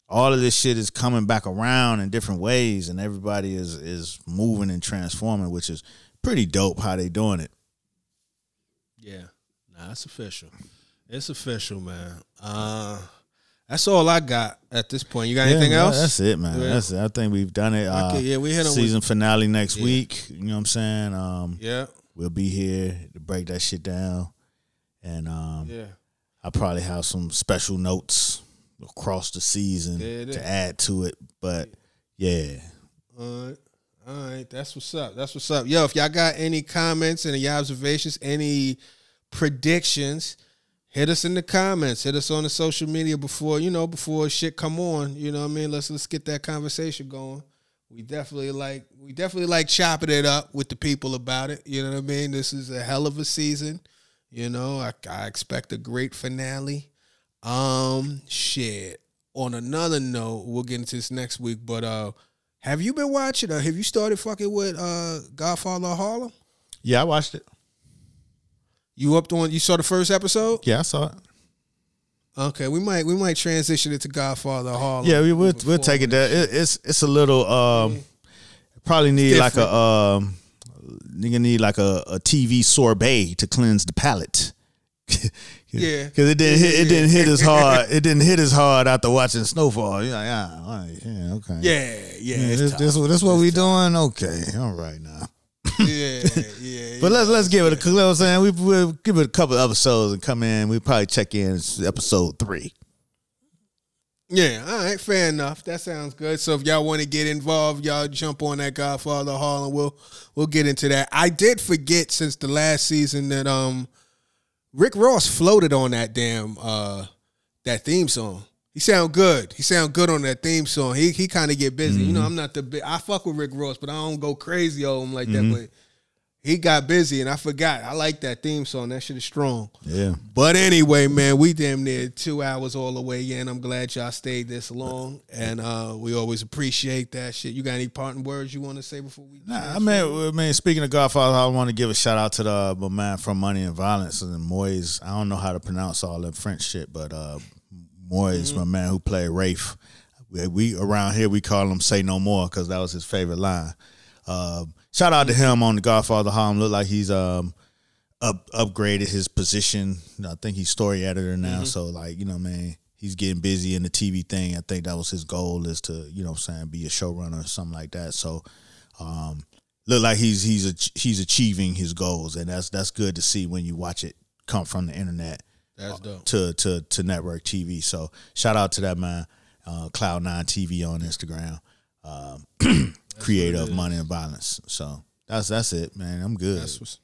all of this shit is coming back around in different ways, and everybody is is moving and transforming, which is pretty dope how they doing it.
Yeah. Nah, it's official. It's official, man. Uh that's all I got at this point. You got anything
Yeah,
else?
That's it, man.
Yeah.
That's it. I think we've done it. Uh,
Okay, yeah, we hit 'em with-
season finale next
Yeah.
week. You know what I'm saying? Um,
Yeah.
we'll be here to break that shit down, and um,
Yeah.
I'll probably have some special notes across the season
There it is.
to add to it. But yeah,
All right. All right. That's what's up. That's what's up. Yo, if y'all got any comments, any observations, any predictions, hit us in the comments. Hit us on the social media before, you know, before shit come on. You know what I mean? Let's let's get that conversation going. We definitely like we definitely like chopping it up with the people about it. You know what I mean? This is a hell of a season. You know, I, I expect a great finale. Um, shit. On another note, we'll get into this next week. But uh, have you been watching? Or have you started fucking with uh Godfather of Harlem?
yeah, I watched it.
You up on? You saw the first episode?
Yeah, I saw it.
Okay, we might we might transition it to Godfather Hall.
Yeah, we will we'll take it there. It, it's it's a little um, probably need like a um, nigga need like a, a TV sorbet to cleanse the palate. <laughs>
Yeah.
because it didn't hit, it didn't hit as hard. It didn't hit as hard after watching Snowfall. You're like, ah, all right, yeah, okay.
Yeah, yeah,
Yeah,
it's
this,
tough.
this, this what we doing? Okay, all right now. <laughs>
yeah, yeah.
But let's let's give it a. You know what I'm saying we we'll give it a couple episodes and come in. We probably check in episode three.
Yeah, all right, fair enough. That sounds good. So if y'all want to get involved, y'all jump on that Godfather Hall and we'll we'll get into that. I did forget since the last season that um Rick Ross floated on that damn uh that theme song. He sound good. He sound good on that theme song. He he kind of get busy. You know, I'm not the big. I fuck with Rick Ross, but I don't go crazy on him like that. But he got busy, and I forgot. I like that theme song. That shit is strong.
Yeah.
But anyway, man, we damn near two hours all the way in. I'm glad y'all stayed this long, and uh, we always appreciate that shit. You got any parting words you want to say before we?
Nah, I mean, I mean, speaking of Godfather, I want to give a shout out to the my man from Money and Violence and Moise. I don't know how to pronounce all that French shit, but uh, Moise, my man who played Rafe. We, we around here we call him "Say No More" because that was his favorite line. Uh, shout out to him on the Godfather Harlem. Look like he's um up upgraded his position. I think he's story editor now.
Mm-hmm.
So like you know, man, he's getting busy in the TV thing. I think that was his goal is to you know, what I'm saying be a showrunner or something like that. So um, look like he's he's a, he's achieving his goals, and that's that's good to see when you watch it come from the internet
That's dope.
to to to network TV. So shout out to that man, uh, Cloud Nine TV on Instagram, um, <clears throat> creator of Money and Violence. So that's that's it, man. I'm good.
That's what's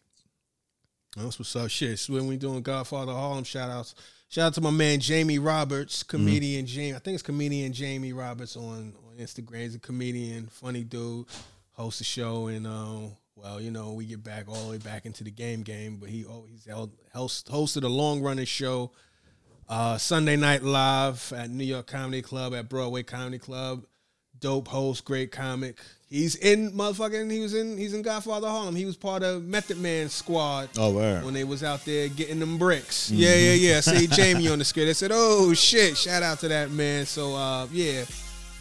that's what's up. Shit. So when we doing Godfather Harlem shout outs. Shout out to my man Jamie Roberts, comedian Jamie. I think it's comedian Jamie Roberts on, on Instagram. He's a comedian, funny dude, hosts a show and um well, you know, we get back all the way back into the game game, but he oh, he's held, host, hosted a long running show uh, Sunday Night Live at New York Comedy Club at Broadway Comedy Club. Dope host, great comic. He's in motherfucking. He was in. He's in Godfather Harlem. He was part of Method Man squad
Oh, word.
when they was out there getting them bricks. Yeah, yeah, yeah. See Jamie on the screen. They said, "Oh shit!" Shout out to that man. So uh, yeah.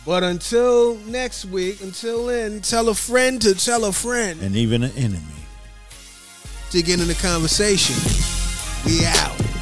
But until next week, until then, tell a friend to tell a friend
and even an enemy.
to get in the conversation. We out.